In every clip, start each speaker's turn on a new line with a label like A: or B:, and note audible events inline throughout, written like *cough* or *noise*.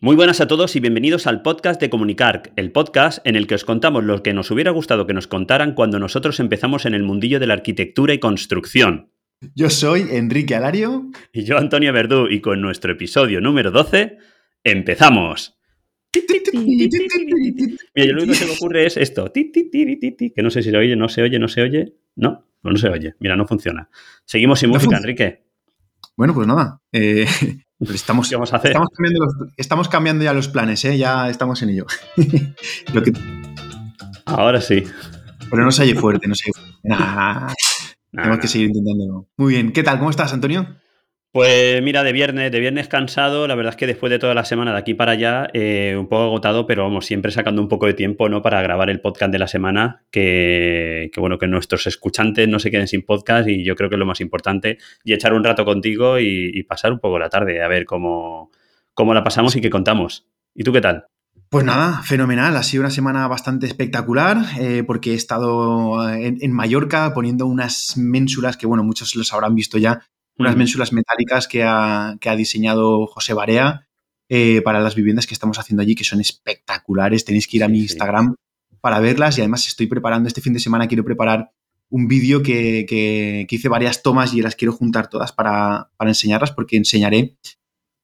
A: Muy buenas a todos y bienvenidos al podcast de Comunicar, el podcast en el que os contamos lo que nos hubiera gustado que nos contaran cuando nosotros empezamos en el mundillo de la arquitectura y construcción.
B: Yo soy Enrique Alario.
A: Y yo Antonio Verdú y con nuestro episodio número 12, empezamos. Mira, yo lo único que se me ocurre es esto, que no sé si se oye, no se oye, no se oye. No, no se oye. Mira, no funciona. Seguimos sin música, Enrique.
B: Bueno, pues nada. Eh, Estamos,
A: vamos a hacer?
B: Estamos, cambiando ya los planes, ¿eh? ya estamos en ello. *laughs*
A: Ahora sí.
B: Pero no se oye fuerte, no se oye fuerte. Tenemos que seguir intentando. Muy bien. ¿Qué tal? ¿Cómo estás, Antonio?
A: Pues mira, de viernes, de viernes cansado, la verdad es que después de toda la semana de aquí para allá, eh, un poco agotado, pero vamos, siempre sacando un poco de tiempo, ¿no? Para grabar el podcast de la semana, que, bueno, que nuestros escuchantes no se queden sin podcast y yo creo que es lo más importante, y echar un rato contigo y, pasar un poco la tarde, a ver cómo, cómo la pasamos y qué contamos. ¿Y tú qué tal?
B: Pues nada, fenomenal. Ha sido una semana bastante espectacular eh, porque he estado en, en, Mallorca poniendo unas ménsulas que, bueno, muchos los habrán visto ya, unas ménsulas metálicas que ha, diseñado José Barea eh, para las viviendas que estamos haciendo allí, que son espectaculares. Tenéis que ir a mi Instagram para verlas y además estoy preparando, este fin de semana quiero preparar un vídeo que, hice varias tomas y las quiero juntar todas para, enseñarlas porque enseñaré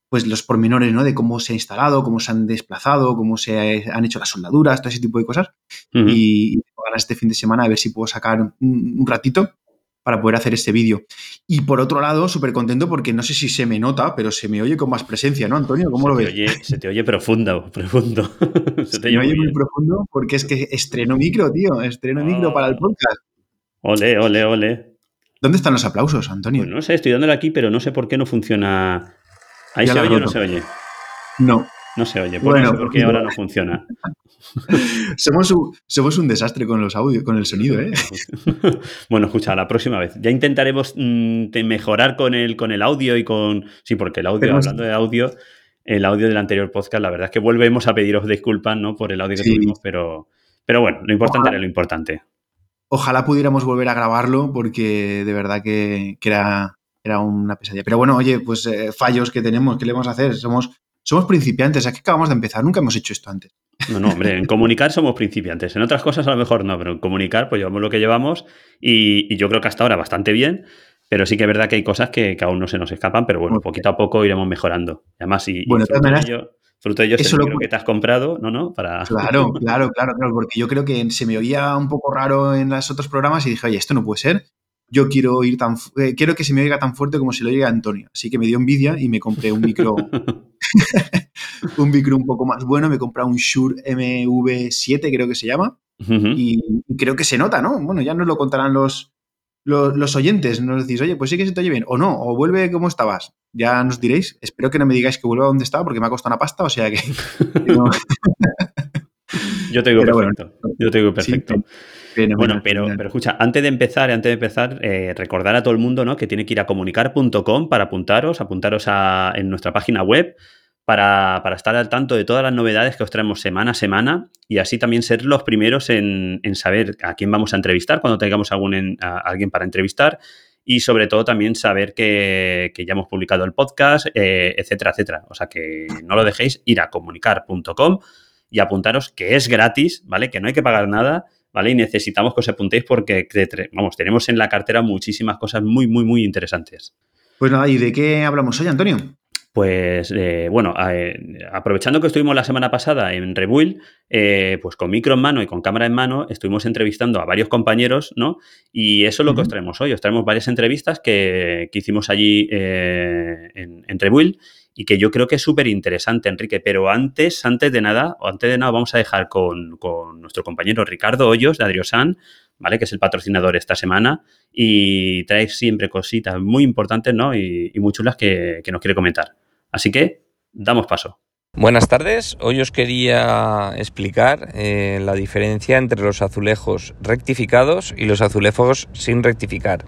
B: pues los pormenores ¿no? de cómo se ha instalado, cómo se han desplazado, cómo se han hecho las soldaduras, todo ese tipo de cosas. Y, y ganas este fin de semana a ver si puedo sacar un ratito para poder hacer este vídeo. Y por otro lado, súper contento porque no sé si se me nota, pero se me oye con más presencia, ¿no, Antonio? ¿Cómo
A: lo
B: ves?
A: se te oye profundo, profundo. *laughs*
B: se, te oye, muy, muy profundo porque es que estreno micro, tío, estreno micro para el ah. podcast.
A: Ole, ole, ole.
B: ¿Dónde están los aplausos, Antonio?
A: Pues no sé, estoy dándole aquí, pero no sé por qué no funciona. ¿Ahí se oye o no se oye?
B: No.
A: No se oye, pues bueno, porque ahora no funciona. *laughs*
B: somos, un, somos un desastre con los audios, con el sonido, ¿eh? *laughs*
A: bueno, escucha, la próxima vez. Ya intentaremos mm, mejorar con el, con el audio y con. Sí, porque el audio, hablando de audio, el audio del anterior podcast, la verdad es que volvemos a pediros disculpas, ¿no? Por el audio que tuvimos, pero, pero bueno, lo importante era lo importante.
B: Ojalá pudiéramos volver a grabarlo, porque de verdad que, era, era una pesadilla. Pero bueno, oye, pues eh, fallos que tenemos, ¿qué le vamos a hacer? Somos somos principiantes, aquí acabamos de empezar, nunca hemos hecho esto antes.
A: No, no, hombre, en comunicar somos principiantes, en otras cosas a lo mejor no, pero en comunicar pues llevamos lo que llevamos y, yo creo que hasta ahora bastante bien, pero sí que es verdad que hay cosas que, aún no se nos escapan, pero bueno, poquito a poco iremos mejorando. Además, y,
B: bueno,
A: fruto, de ello, fruto de ello es lo que te has comprado, ¿no? ¿no?
B: Para... Claro, *laughs* claro, claro, claro, porque yo creo que se me oía un poco raro en los otros programas y dije, oye, esto no puede ser yo quiero ir tan eh, quiero que se me oiga tan fuerte como se lo oiga a Antonio. Así que me dio envidia y me compré un micro *laughs* *laughs* un micro un poco más bueno, me compré un Shure MV7 creo que se llama y, creo que se nota, ¿no? Bueno, ya nos lo contarán los, los, oyentes, nos decís, oye, pues sí que se te oye bien, o no, o vuelve como estabas. Ya nos diréis, espero que no me digáis que vuelva donde estaba porque me ha costado una pasta, o sea que... *laughs*
A: Yo te digo perfecto. Yo te digo perfecto. Bueno, pero, pero escucha, antes de empezar, antes de empezar, eh, recordar a todo el mundo ¿no? que tiene que ir a comunicar.com para apuntaros, apuntaros a, en nuestra página web para, estar al tanto de todas las novedades que os traemos semana a semana y así también ser los primeros en, saber a quién vamos a entrevistar cuando tengamos algún a alguien para entrevistar y sobre todo también saber que, ya hemos publicado el podcast, eh, etcétera, etcétera. O sea que no lo dejéis, ir a comunicar.com y apuntaros que es gratis, ¿vale? Que no hay que pagar nada, ¿vale? Y necesitamos que os apuntéis porque, vamos, tenemos en la cartera muchísimas cosas muy, muy, muy interesantes.
B: Pues nada, ¿y de qué hablamos hoy, Antonio?
A: Pues eh, bueno, eh, aprovechando que estuvimos la semana pasada en Rebuild, eh, pues con micro en mano y con cámara en mano, estuvimos entrevistando a varios compañeros, ¿no? Y eso es lo que os traemos hoy. Os traemos varias entrevistas que, hicimos allí en, en Rebuild y que yo creo que es súper interesante, Enrique. Pero antes, antes de nada, antes de nada, vamos a dejar con, nuestro compañero Ricardo Hoyos de Adriosan, ¿vale? Que es el patrocinador esta semana y trae siempre cositas muy importantes, ¿no? Y, muy chulas que, nos quiere comentar. Así que, damos paso.
C: Buenas tardes, hoy os quería explicar eh, la diferencia entre los azulejos rectificados y los azulejos sin rectificar.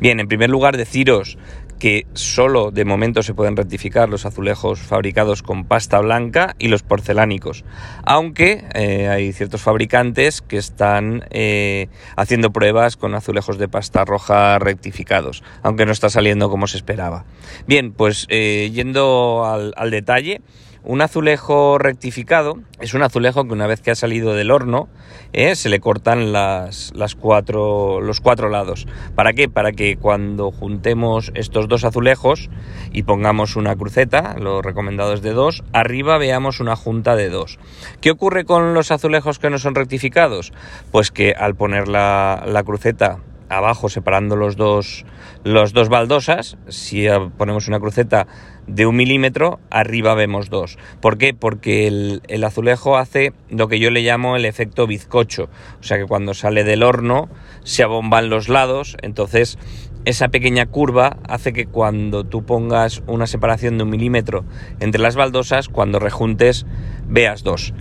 C: Bien, en primer lugar deciros que solo de momento se pueden rectificar los azulejos fabricados con pasta blanca y los porcelánicos, aunque eh, hay ciertos fabricantes que están eh, haciendo pruebas con azulejos de pasta roja rectificados, aunque no está saliendo como se esperaba. Bien, pues eh, yendo al detalle, un azulejo rectificado es un azulejo que una vez que ha salido del horno eh, se le cortan las, las cuatro, los cuatro lados. ¿Para qué? Para que cuando juntemos estos dos azulejos y pongamos una cruceta, lo recomendado es de dos, arriba veamos una junta de dos. ¿Qué ocurre con los azulejos que no son rectificados? Pues que al poner la, la cruceta abajo separando los dos, los dos baldosas, si ponemos una cruceta de un milímetro, arriba vemos dos. ¿Por qué? Porque el, azulejo hace lo que yo le llamo el efecto bizcocho. O sea que cuando sale del horno se abomban los lados, entonces esa pequeña curva hace que cuando tú pongas una separación de un milímetro entre las baldosas, cuando rejuntes veas dos.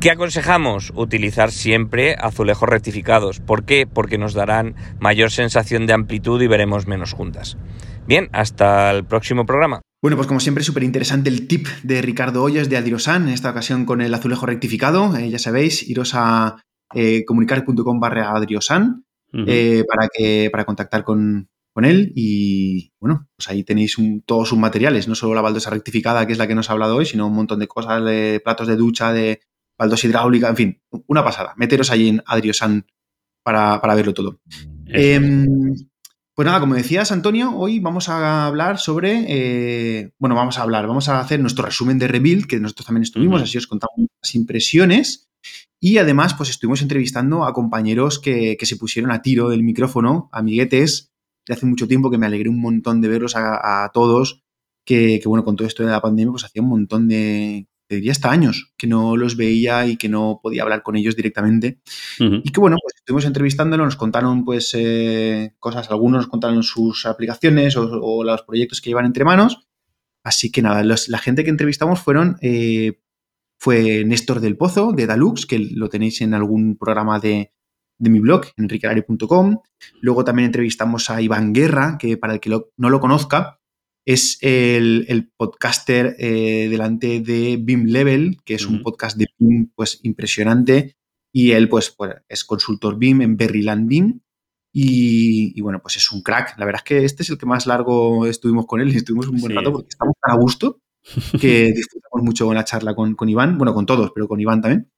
C: ¿Qué aconsejamos? Utilizar siempre azulejos rectificados. ¿Por qué? Porque nos darán mayor sensación de amplitud y veremos menos juntas. Bien, hasta el próximo programa.
B: Bueno, pues como siempre, súper interesante el tip de Ricardo Hoyos de Adiosan, en esta ocasión con el azulejo rectificado. Eh, ya sabéis, iros a eh, comunicar.com barra Adriosan eh, para, que, para contactar con, él y bueno, pues ahí tenéis todos sus materiales, no solo la baldosa rectificada, que es la que nos ha hablado hoy, sino un montón de cosas, de platos de ducha, de baldosa hidráulica, en fin, una pasada. Meteros ahí en Adriosan para, para verlo todo. Pues nada, como decías, Antonio, hoy vamos a hablar sobre. Eh, bueno, vamos a hablar, vamos a hacer nuestro resumen de Rebuild, que nosotros también estuvimos, así os contamos las impresiones. Y además, pues estuvimos entrevistando a compañeros que, se pusieron a tiro del micrófono, amiguetes, de hace mucho tiempo que me alegré un montón de verlos a, todos. Que, que, bueno, con todo esto de la pandemia, pues hacía un montón de, te diría hasta años, que no los veía y que no podía hablar con ellos directamente. Y que bueno, pues estuvimos entrevistándolo, nos contaron pues eh, cosas, algunos nos contaron sus aplicaciones o, los proyectos que llevan entre manos. Así que nada, la gente que entrevistamos fueron, eh, fue Néstor del Pozo, de Dalux, que lo tenéis en algún programa de, mi blog, enriquelari.com. Luego también entrevistamos a Iván Guerra, que para el que no lo conozca, es el, podcaster eh, delante de BIM Level, que es un podcast de BIM pues, impresionante. Y él pues, pues, es consultor BIM en Berryland BIM. Y, bueno, pues es un crack. La verdad es que este es el que más largo estuvimos con él y estuvimos un buen rato porque estamos tan a gusto que *laughs* disfrutamos mucho con la charla con, Iván, bueno, con todos, pero con Iván también.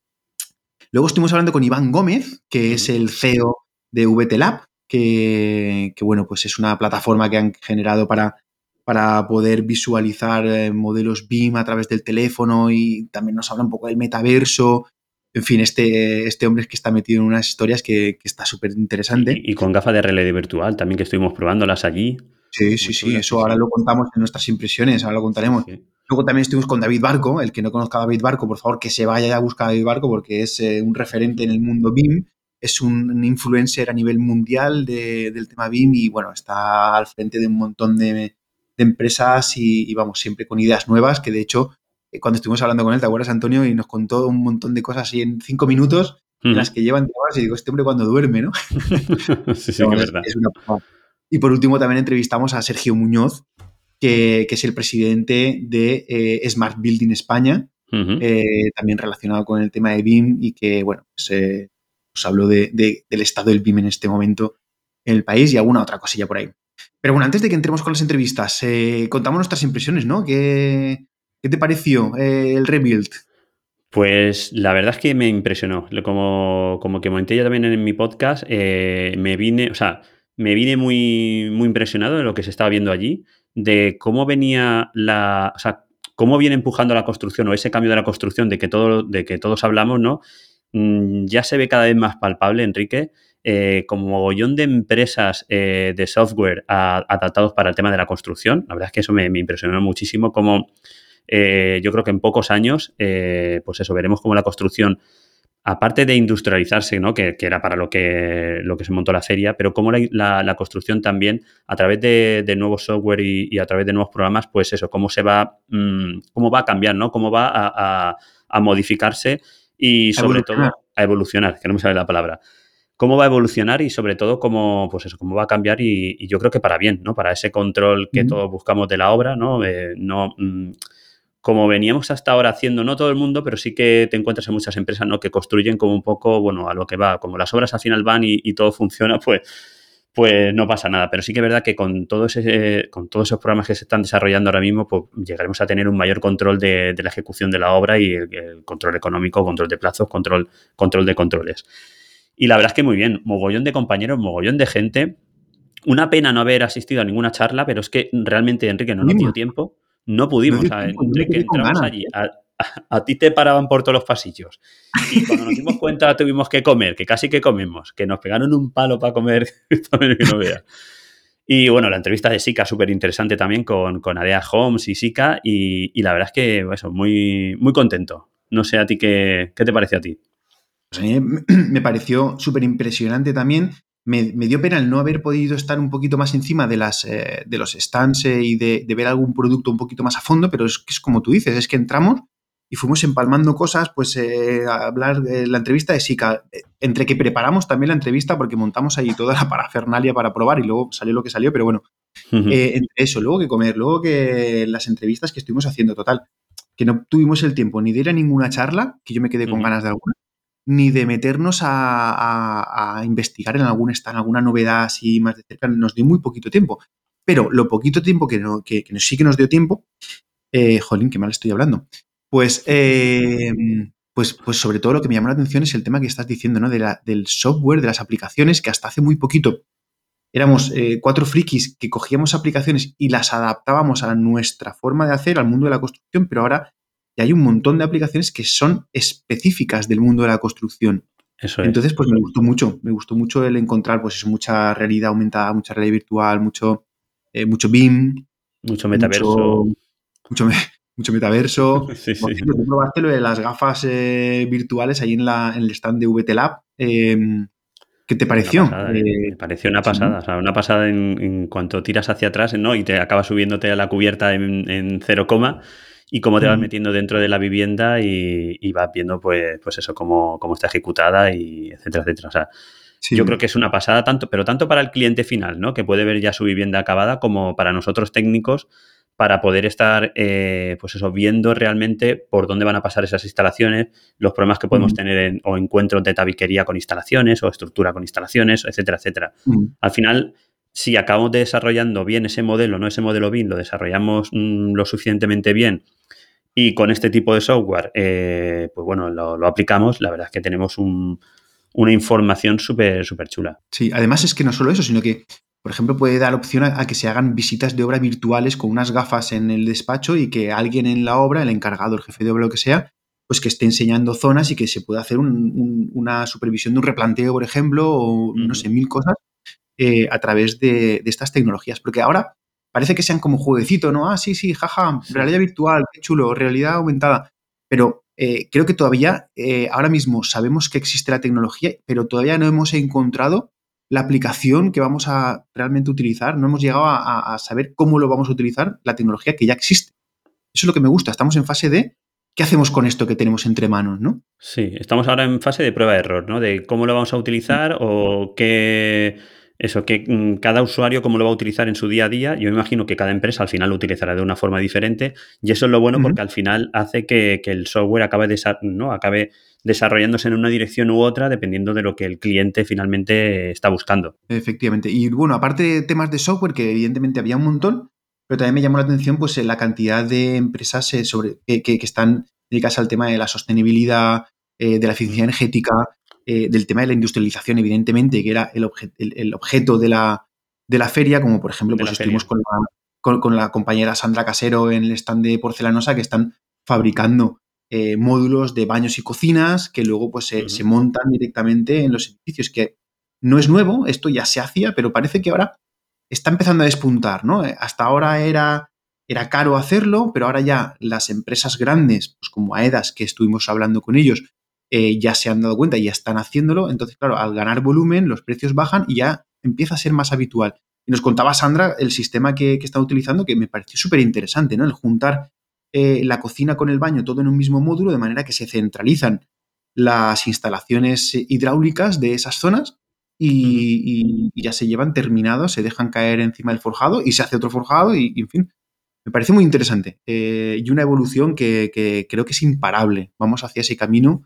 B: Luego estuvimos hablando con Iván Gómez, que es el CEO de VT Lab, que, que, bueno, pues es una plataforma que han generado para para poder visualizar eh, modelos BIM a través del teléfono y también nos habla un poco del metaverso. En fin, este, este hombre es que está metido en unas historias que, está súper interesante.
A: Y, con gafas de realidad virtual también, que estuvimos probándolas allí.
B: Sí, sí, sí, eso ahora lo contamos en nuestras impresiones, ahora lo contaremos. Luego también estuvimos con David Barco, el que no conozca a David Barco, por favor, que se vaya a buscar a David Barco porque es eh, un referente en el mundo BIM, es un influencer a nivel mundial del tema BIM y bueno, está al frente de un montón de, de empresas y, vamos, siempre con ideas nuevas, que de hecho, eh, cuando estuvimos hablando con él, ¿te acuerdas, Antonio? Y nos contó un montón de cosas así en cinco minutos, en las que llevan horas y digo, este hombre cuando duerme, ¿no? *laughs*
A: sí, sí, verdad.
B: y por último, también entrevistamos a Sergio Muñoz, que, es el presidente de eh, Smart Building España, eh, también relacionado con el tema de BIM y que, bueno, pues, os habló de, del estado del BIM en este momento en el país y alguna otra cosilla por ahí. Pero bueno, antes de que entremos con las entrevistas, eh, contamos nuestras impresiones, ¿no? ¿Qué, te pareció eh, el rebuild?
A: Pues la verdad es que me impresionó. Como, como que comenté ya también en mi podcast, eh, me vine, o sea, me vine muy, muy impresionado de lo que se estaba viendo allí, de cómo venía la, o sea, cómo viene empujando la construcción o ese cambio de la construcción de que, todo, de que todos hablamos, ¿no? Mm, ya se ve cada vez más palpable, Enrique, eh, como mogollón de empresas eh, de software adaptados para el tema de la construcción. La verdad es que eso me, impresionó muchísimo, como eh, yo creo que en pocos años, pues eso, veremos cómo la construcción, aparte de industrializarse, ¿no? que, era para lo que, lo que se montó la feria, pero cómo la, construcción también, a través de, nuevos software y, a través de nuevos programas, pues eso, cómo se va, mm, cómo va a cambiar, ¿no? Cómo va a, modificarse y sobre todo a evolucionar, que no me sale la palabra. Cómo va a evolucionar y sobre todo cómo, pues eso, cómo va a cambiar y, yo creo que para bien, ¿no? Para ese control que todos buscamos de la obra, ¿no? Eh, no mm, como veníamos hasta ahora haciendo, no todo el mundo, pero sí que te encuentras en muchas empresas, ¿no? Que construyen como un poco, bueno, a lo que va, como las obras al final van y, y todo funciona, pues pues no pasa nada. Pero sí que es verdad que con, todo ese, con todos esos programas que se están desarrollando ahora mismo, pues llegaremos a tener un mayor control de, la ejecución de la obra y el, control económico, control de plazos, control, control de controles. Y la verdad es que muy bien, mogollón de compañeros, mogollón de gente. Una pena no haber asistido a ninguna charla, pero es que realmente, Enrique, no nos dio tiempo. No pudimos. entre que entramos allí, a, ti te paraban por todos los pasillos. Y cuando nos dimos cuenta *laughs* tuvimos que comer, que casi que comemos, que nos pegaron un palo para comer, *laughs* que no Y bueno, la entrevista de Sika súper interesante también con, con Adea Holmes y Sika y, la verdad es que eso, muy, muy contento. No sé a ti qué, qué te parece a ti.
B: Pues a mí me *clears throat* pareció súper impresionante también. Me, dio pena el no haber podido estar un poquito más encima de, las, eh, de los stands eh, y de, de, ver algún producto un poquito más a fondo, pero es que es como tú dices, es que entramos y fuimos empalmando cosas, pues eh, a hablar de la entrevista de Sika, entre que preparamos también la entrevista porque montamos ahí toda la *laughs* parafernalia para probar y luego salió lo que salió, pero bueno, entre eso, luego que comer, luego que las entrevistas que estuvimos haciendo, total, que no tuvimos el tiempo ni de ir a ninguna charla, que yo me quedé con ganas de alguna, ni de meternos a, investigar en algún stand, alguna novedad así más de cerca, nos dio muy poquito tiempo. Pero lo poquito tiempo que, no, que, sí que nos dio tiempo, eh, jolín, qué mal estoy hablando, pues, em, pues, pues sobre todo lo que me llamó la atención es el tema que estás diciendo, ¿no? del software, de las aplicaciones, que hasta hace muy poquito éramos eh, cuatro frikis que cogíamos aplicaciones y las adaptábamos a nuestra forma de hacer, al mundo de la construcción, pero ahora ya hay un montón de aplicaciones que son específicas del mundo de la construcción. Eso Entonces, pues me gustó mucho, me gustó mucho el encontrar, pues mucha realidad aumentada, mucha realidad virtual, mucho, eh, mucho BIM.
A: Mucho metaverso.
B: mucho, *laughs* mucho metaverso. *laughs* Sí, sí. Tú probaste lo de las gafas eh, virtuales ahí en, la, en el stand de VT Lab. Em, ¿Qué te pareció?
A: Eh, me pareció una pasada, o sea, una pasada en, cuanto tiras hacia atrás ¿no? y te acabas subiéndote a la cubierta en, cero coma y cómo te vas metiendo dentro de la vivienda y, vas viendo pues, pues eso, cómo, cómo, está ejecutada y etcétera, etcétera. O sea, yo creo que es una pasada tanto, pero tanto para el cliente final, ¿no? Que puede ver ya su vivienda acabada, como para nosotros técnicos para poder estar, eh, pues eso, viendo realmente por dónde van a pasar esas instalaciones, los problemas que podemos tener en, o encuentros de tabiquería con instalaciones o estructura con instalaciones, etcétera, etcétera. Al final, si acabamos desarrollando bien ese modelo, no ese modelo BIM, lo desarrollamos mm, lo suficientemente bien y con este tipo de software, eh, pues bueno, lo, aplicamos, la verdad es que tenemos una información súper, súper chula.
B: Sí, además es que no solo eso, sino que por ejemplo, puede dar opción a, que se hagan visitas de obra virtuales con unas gafas en el despacho y que alguien en la obra, el encargado, el jefe de obra, lo que sea, pues que esté enseñando zonas y que se pueda hacer una supervisión de un replanteo, por ejemplo, o no sé, mil cosas eh, a través de, estas tecnologías. Porque ahora parece que sean como jueguecito, ¿no? Ah, sí, sí, jaja, realidad virtual, qué chulo, realidad aumentada. Pero eh, creo que todavía, eh, ahora mismo sabemos que existe la tecnología, pero todavía no hemos encontrado la aplicación que vamos a realmente utilizar, no hemos llegado a, saber cómo lo vamos a utilizar, la tecnología que ya existe. Eso es lo que me gusta, estamos en fase de qué hacemos con esto que tenemos entre manos, ¿no?
A: Sí, estamos ahora en fase de prueba de error, ¿no? De cómo lo vamos a utilizar o qué eso, que mm, cada usuario cómo lo va a utilizar en su día a día. Yo imagino que cada empresa al final lo utilizará de una forma diferente y eso es lo bueno porque al final hace que, el software acabe, ¿no? acabe desarrollándose en una dirección u otra dependiendo de lo que el cliente finalmente está buscando.
B: Efectivamente. Y bueno, aparte de temas de software, que evidentemente había un montón, pero también me llamó la atención pues la cantidad de empresas eh, que, están dedicadas al tema de la sostenibilidad, eh, de la eficiencia energética, eh, del tema de la industrialización, evidentemente, que era el, el, objeto de la, de la, feria, como por ejemplo, pues estuvimos con la, con la compañera Sandra Casero en el stand de porcelanosa que están fabricando eh, módulos de baños y cocinas que luego pues se, montan directamente en los edificios, que no es nuevo, esto ya se hacía, pero parece que ahora está empezando a despuntar, ¿no? Eh, hasta ahora era, era caro hacerlo, pero ahora ya las empresas grandes, pues como AEDAS, que estuvimos hablando con ellos, eh, ya se han dado cuenta y ya están haciéndolo. Entonces, claro, al ganar volumen, los precios bajan y ya empieza a ser más habitual. Y nos contaba Sandra el sistema que, que está utilizando, que me pareció súper interesante, ¿no? El juntar eh, la cocina con el baño todo en un mismo módulo, de manera que se centralizan las instalaciones hidráulicas de esas zonas y, ya se llevan terminados, se dejan caer encima del forjado y se hace otro forjado y, en fin, me parece muy interesante eh, y una evolución que, que, creo que es imparable. Vamos hacia ese camino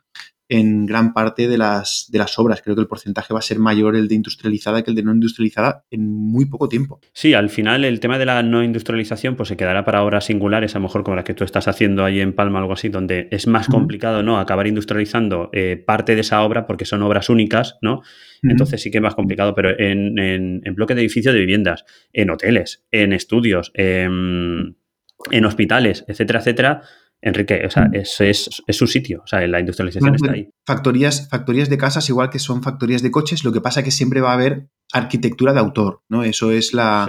B: en gran parte de las, de las obras. Creo que el porcentaje va a ser mayor el de industrializada que el de no industrializada en muy poco tiempo.
A: Sí, al final el tema de la no industrialización pues se quedará para obras singulares, a lo mejor como las que tú estás haciendo ahí en Palma, algo así, donde es más complicado no acabar industrializando eh, parte de esa obra porque son obras únicas, ¿no? Entonces sí que es más complicado, pero en, en, en bloques de edificios de viviendas, en hoteles, en estudios, en, en hospitales, etcétera, etcétera, Enrique, o sea, mm. es, es, su sitio, o sea, la industrialización está ahí.
B: Factorías, factorías de casas, igual que son factorías de coches, lo que pasa es que siempre va a haber arquitectura de autor, ¿no? Eso es la...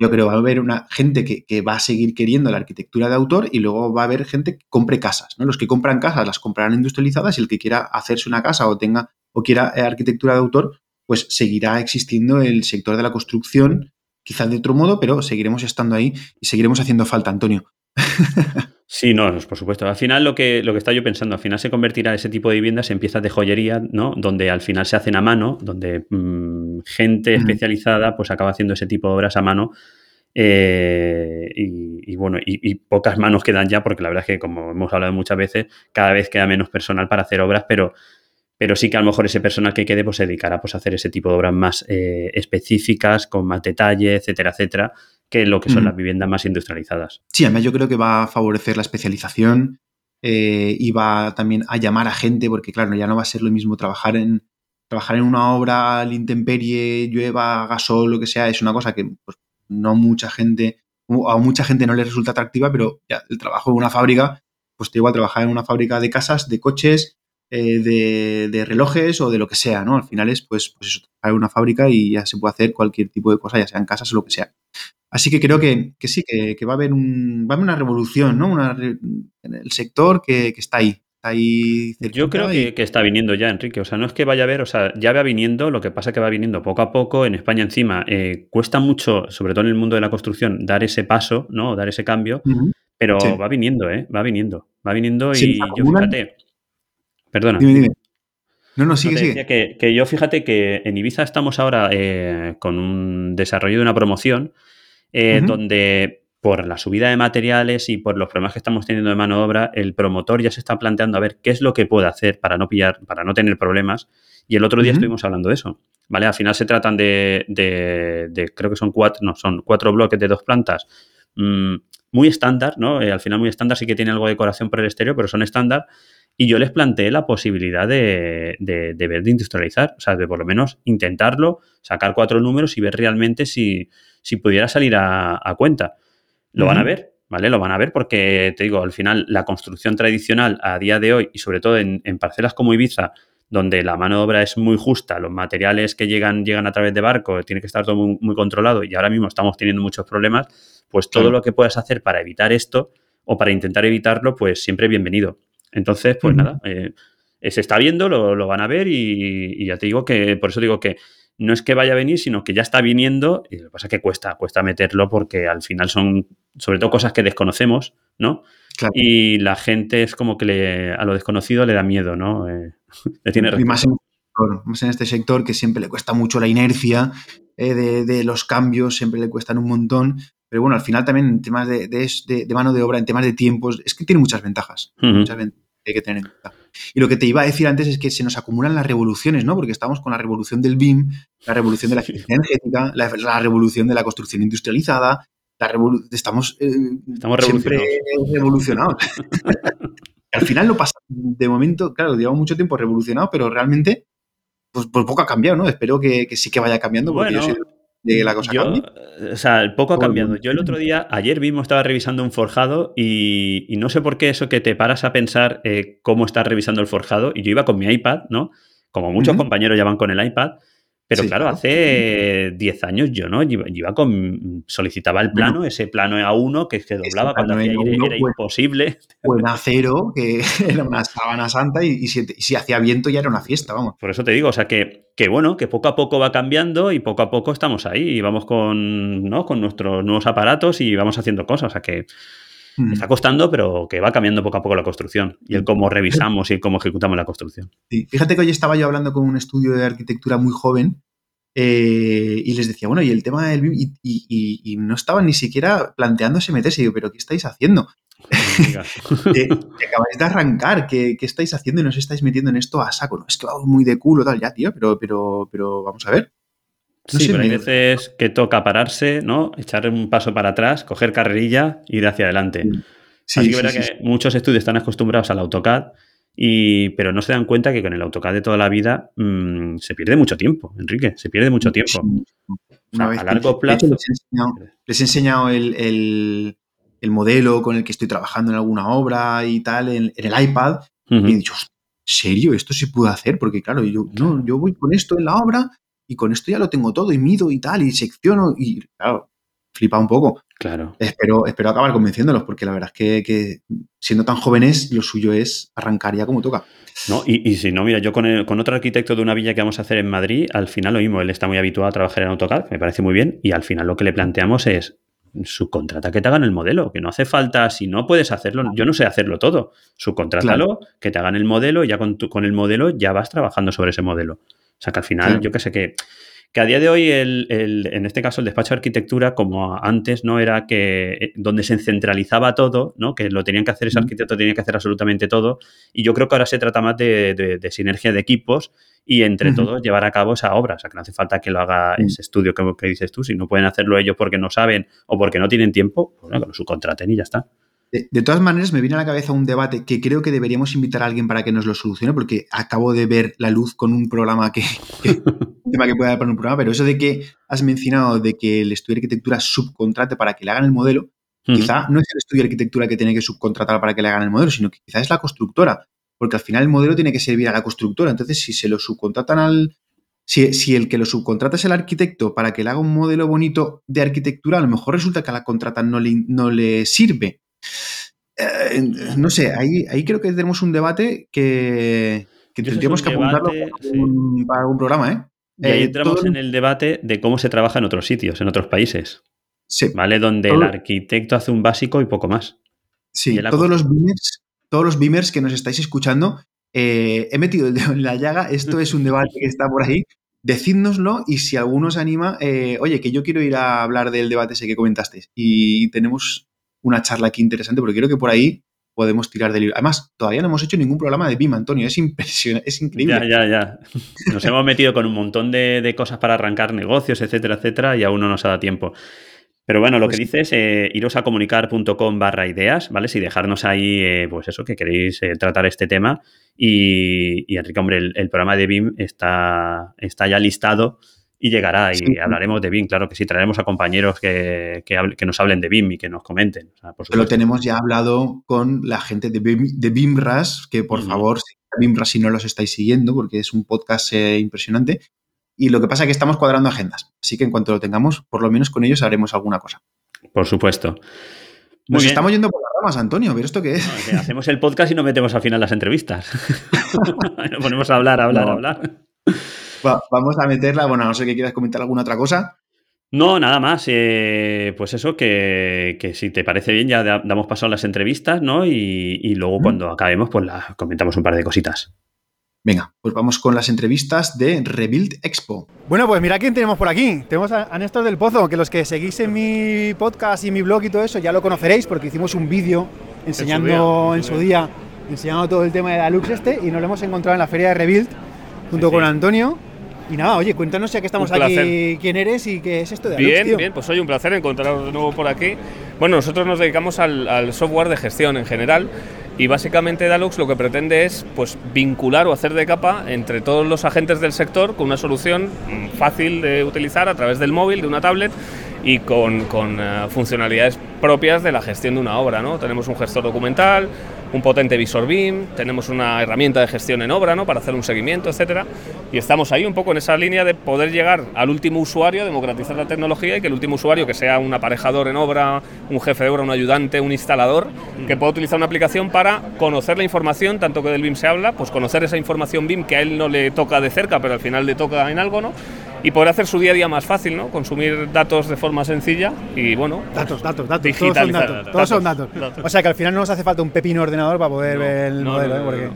B: Yo creo, va a haber una gente que, va a seguir queriendo la arquitectura de autor y luego va a haber gente que compre casas, ¿no? Los que compran casas las comprarán industrializadas y el que quiera hacerse una casa o tenga o quiera eh, arquitectura de autor, pues seguirá existiendo el sector de la construcción, quizás de otro modo, pero seguiremos estando ahí y seguiremos haciendo falta, Antonio.
A: Sí, no, por supuesto. Al final lo que, lo que está yo pensando, al final se convertirá ese tipo de viviendas en piezas de joyería, ¿no? Donde al final se hacen a mano, donde mm, gente especializada pues acaba haciendo ese tipo de obras a mano. Eh, y, bueno, y, pocas manos quedan ya, porque la verdad es que, como hemos hablado muchas veces, cada vez queda menos personal para hacer obras, pero, pero sí que a lo mejor ese personal que quede pues se dedicará pues, a hacer ese tipo de obras más eh, específicas, con más detalle, etcétera, etcétera, que lo que son las viviendas más industrializadas.
B: Sí, además yo creo que va a favorecer la especialización eh, y va también a llamar a gente, porque claro, ya no va a ser lo mismo trabajar en, trabajar en una obra al intemperie, llueva, gasol, lo que sea, es una cosa que pues, no mucha gente, a mucha gente no le resulta atractiva, pero ya el trabajo en una fábrica, pues te igual trabajar en una fábrica de casas, de coches, eh, de, relojes o de lo que sea, ¿no? Al final es, pues, pues eso, trabajar en una fábrica y ya se puede hacer cualquier tipo de cosa, ya sea en casas o lo que sea. Así que creo que, sí, que, va, a haber un, va a haber una revolución, ¿no? Una, en el sector que, está ahí. Está ahí
A: Yo creo que, está viniendo ya, Enrique. O sea, no es que vaya a ver, o sea, ya va viniendo, lo que pasa es que va viniendo poco a poco. En España encima eh, cuesta mucho, sobre todo en el mundo de la construcción, dar ese paso, ¿no? Dar ese cambio. Pero va viniendo, ¿eh? Va viniendo. Va viniendo y yo fíjate. Perdona.
B: No, no, sigue, sigue.
A: Que, que, yo fíjate que en Ibiza estamos ahora eh, con un desarrollo de una promoción eh, donde por la subida de materiales y por los problemas que estamos teniendo de mano de obra, el promotor ya se está planteando a ver qué es lo que puede hacer para no pillar, para no tener problemas. Y el otro día estuvimos hablando de eso. ¿Vale? Al final se tratan de, de, creo que son cuatro, no, son cuatro bloques de dos plantas. Mm, muy estándar, ¿no? Eh, al final muy estándar, sí que tiene algo de decoración por el exterior, pero son estándar. Y yo les planteé la posibilidad de, de, de, ver de industrializar, o sea, de por lo menos intentarlo, sacar cuatro números y ver realmente si, si pudiera salir a, cuenta. Lo van a ver, ¿vale? Lo van a ver porque, te digo, al final la construcción tradicional a día de hoy y sobre todo en, parcelas como Ibiza, donde la mano de obra es muy justa, los materiales que llegan llegan a través de barco, tiene que estar todo muy, controlado y ahora mismo estamos teniendo muchos problemas, pues todo lo que puedas hacer para evitar esto o para intentar evitarlo, pues siempre bienvenido. Entonces, pues nada, eh, se está viendo, lo, van a ver y, ya te digo que, por eso digo que no es que vaya a venir, sino que ya está viniendo y lo que pasa es que cuesta, cuesta meterlo porque al final son sobre todo cosas que desconocemos, ¿no? Y la gente es como que le, a lo desconocido le da miedo, ¿no? Eh, *laughs* le tiene
B: y más en, más en, este sector que siempre le cuesta mucho la inercia eh, de, los cambios, siempre le cuestan un montón. Pero bueno, al final también en temas de, de mano de obra, en temas de tiempos, es que tiene muchas ventajas. Muchas ventajas hay que tener en cuenta. Y lo que te iba a decir antes es que se nos acumulan las revoluciones, ¿no? Porque estamos con la revolución del BIM, la revolución de la eficiencia energética, la, revolución de la construcción industrializada, la estamos,
A: eh, estamos siempre
B: revolucionados. *laughs* Al final no pasa, de momento, claro, llevamos mucho tiempo revolucionado, pero realmente, pues, pues, poco ha cambiado, ¿no? Espero que, sí que vaya cambiando, porque yo de la cosa
A: O sea, poco ha cambiado. Yo el otro día, ayer mismo estaba revisando un forjado y, no sé por qué eso que te paras a pensar eh, cómo estás revisando el forjado y yo iba con mi iPad, ¿no? Como muchos compañeros ya van con el iPad pero claro, hace 10 años yo, ¿no? Iba, con. solicitaba el plano, ese plano A1 que se doblaba cuando hacía era imposible.
B: O en acero, que *laughs* era una sábana santa, y, si, hacía viento ya era una fiesta, vamos.
A: Por eso te digo, o sea que, que, bueno, que poco a poco va cambiando y poco a poco estamos ahí y vamos con, ¿no? con nuestros nuevos aparatos y vamos haciendo cosas. O sea que. Mm. está costando, pero que va cambiando poco a poco la construcción y el cómo revisamos y cómo ejecutamos la construcción.
B: Fíjate que hoy estaba yo hablando con un estudio de arquitectura muy joven eh, y les decía, bueno, y el tema del BIM, y, no estaban ni siquiera planteándose meterse. Y digo, ¿pero qué estáis haciendo? *laughs* que, acabáis de arrancar, ¿qué, estáis haciendo y nos estáis metiendo en esto a saco? No, es que va muy de culo, tal, ya, tío, pero, pero, pero vamos a ver.
A: Sí, pero hay veces que toca pararse, ¿no? Echar un paso para atrás, coger carrerilla ir hacia adelante. Sí, Así que verá que muchos estudios están acostumbrados al AutoCAD, y, pero no se dan cuenta que con el AutoCAD de toda la vida mm, se pierde mucho tiempo, Enrique, se pierde mucho tiempo. a largo plazo.
B: Les he enseñado, el, modelo con el que estoy trabajando en alguna obra y tal en, el iPad y he dicho, ¿serio? ¿Esto se puede hacer? Porque claro, yo, no, yo voy con esto en la obra y con esto ya lo tengo todo y mido y tal y secciono y claro, flipa un poco.
A: Claro.
B: Espero, espero acabar convenciéndolos, porque la verdad es que, siendo tan jóvenes, lo suyo es arrancar ya como toca.
A: No, y, si no, mira, yo con, con, otro arquitecto de una villa que vamos a hacer en Madrid, al final lo mismo, él está muy habituado a trabajar en AutoCAD, me parece muy bien, y al final lo que le planteamos es subcontrata que te hagan el modelo, que no hace falta, si no puedes hacerlo, yo no sé hacerlo todo, subcontrátalo, que te hagan el modelo y ya con, con el modelo ya vas trabajando sobre ese modelo. O sea que al final, yo que sé que que a día de hoy, el, en este caso, el despacho de arquitectura, como antes, ¿no? Era que eh, donde se centralizaba todo, ¿no? Que lo tenían que hacer ese arquitecto, tenía que hacer absolutamente todo. Y yo creo que ahora se trata más de, sinergia de equipos y entre todos llevar a cabo esa obra. O sea, que no hace falta que lo haga ese estudio que, que, dices tú. Si no pueden hacerlo ellos porque no saben o porque no tienen tiempo, pues bueno, que lo subcontraten y ya está.
B: De, todas maneras, me viene a la cabeza un debate que creo que deberíamos invitar a alguien para que nos lo solucione, porque acabo de ver la luz con un programa que, *laughs* tema que pueda dar para un programa, pero eso de que has mencionado de que el estudio de arquitectura subcontrate para que le hagan el modelo, quizá no es el estudio de arquitectura que tiene que subcontratar para que le hagan el modelo, sino que quizá es la constructora, porque al final el modelo tiene que servir a la constructora. Entonces, si se lo subcontratan al, si, el que lo subcontrata es el arquitecto para que le haga un modelo bonito de arquitectura, a lo mejor resulta que a la contrata no le, no le sirve. Eh, no sé, ahí, ahí creo que tenemos un debate que, tendríamos que apuntarlo para, algún programa, ¿eh?
A: Y ahí eh, entramos en el debate de cómo se trabaja en otros sitios, en otros países. Sí. ¿Vale? Donde el arquitecto hace un básico y poco más.
B: Sí, todos los, beamers, todos los beamers que nos estáis escuchando, he metido el dedo en la llaga. Esto es un debate que está por ahí. Decídnoslo y si alguno se anima, oye, que yo quiero ir a hablar del debate ese que comentasteis. Y tenemos una charla aquí interesante, porque creo que por ahí podemos tirar del libro. Además, todavía no hemos hecho ningún programa de BIM, Antonio. Es impresionante, es increíble.
A: Ya, ya, ya. *laughs* Nos hemos metido con un montón de, cosas para arrancar negocios, etcétera, etcétera, y aún no nos ha dado tiempo. Pero bueno, lo que pues dices, eh, iros a comunicar.com barra ideas, ¿vale? Si dejarnos ahí, eh, pues eso, que queréis eh, tratar este tema. Y, Enrique, hombre, el, el, programa de BIM está, está ya listado y llegará y hablaremos de BIM, claro que sí, traeremos a compañeros que, que, nos hablen de BIM y que nos comenten.
B: Lo tenemos ya hablado con la gente de, BIM, de BIMRAS, que por favor, BIMRAS si no los estáis siguiendo, porque es un podcast eh, impresionante. Y lo que pasa es que estamos cuadrando agendas, así que en cuanto lo tengamos, por lo menos con ellos haremos alguna cosa.
A: Por supuesto.
B: Nos estamos yendo por las ramas, Antonio, ¿pero esto qué es?
A: hacemos el podcast y no metemos al final las entrevistas. *laughs* nos ponemos a hablar, a hablar, a hablar
B: vamos a meterla. Bueno, no sé que quieras comentar alguna otra cosa.
A: No, nada más. Eh, pues eso, que, si te parece bien, ya damos paso a las entrevistas, ¿no? Y, luego cuando acabemos, pues la, comentamos un par de cositas.
B: Venga, pues vamos con las entrevistas de Rebuild Expo. Bueno, pues mira quién tenemos por aquí. Tenemos a, Néstor del Pozo, que los que seguís en mi podcast y mi blog y todo eso ya lo conoceréis porque hicimos un vídeo enseñando en su día, enseñando todo el tema de la Lux este y nos lo hemos encontrado en la feria de Rebuild junto con Antonio y nada, oye, cuéntanos ya que estamos aquí, quién eres y qué es esto de
D: Alux, Bien, bien, pues hoy un placer encontraros de nuevo por aquí. Bueno, nosotros nos dedicamos al, software de gestión en general y básicamente Dalux lo que pretende es pues, vincular o hacer de capa entre todos los agentes del sector con una solución mm, fácil de utilizar a través del móvil, de una tablet y con, con eh, funcionalidades propias de la gestión de una obra. ¿no? Tenemos un gestor documental, un potente visor BIM, tenemos una herramienta de gestión en obra ¿no? para hacer un seguimiento, etcétera, y estamos ahí un poco en esa línea de poder llegar al último usuario, democratizar la tecnología y que el último usuario, que sea un aparejador en obra, un jefe de obra, un ayudante, un instalador, que pueda utilizar una aplicación para conocer la información, tanto que del BIM se habla, pues conocer esa información BIM que a él no le toca de cerca, pero al final le toca en algo, ¿no? Y poder hacer su día a día más fácil, ¿no? Consumir datos de forma sencilla y bueno.
B: Datos, datos, datos. Todos son datos. Todos son datos. O sea que al final no nos hace falta un pepino ordenador para poder ver el modelo, ¿eh? Porque...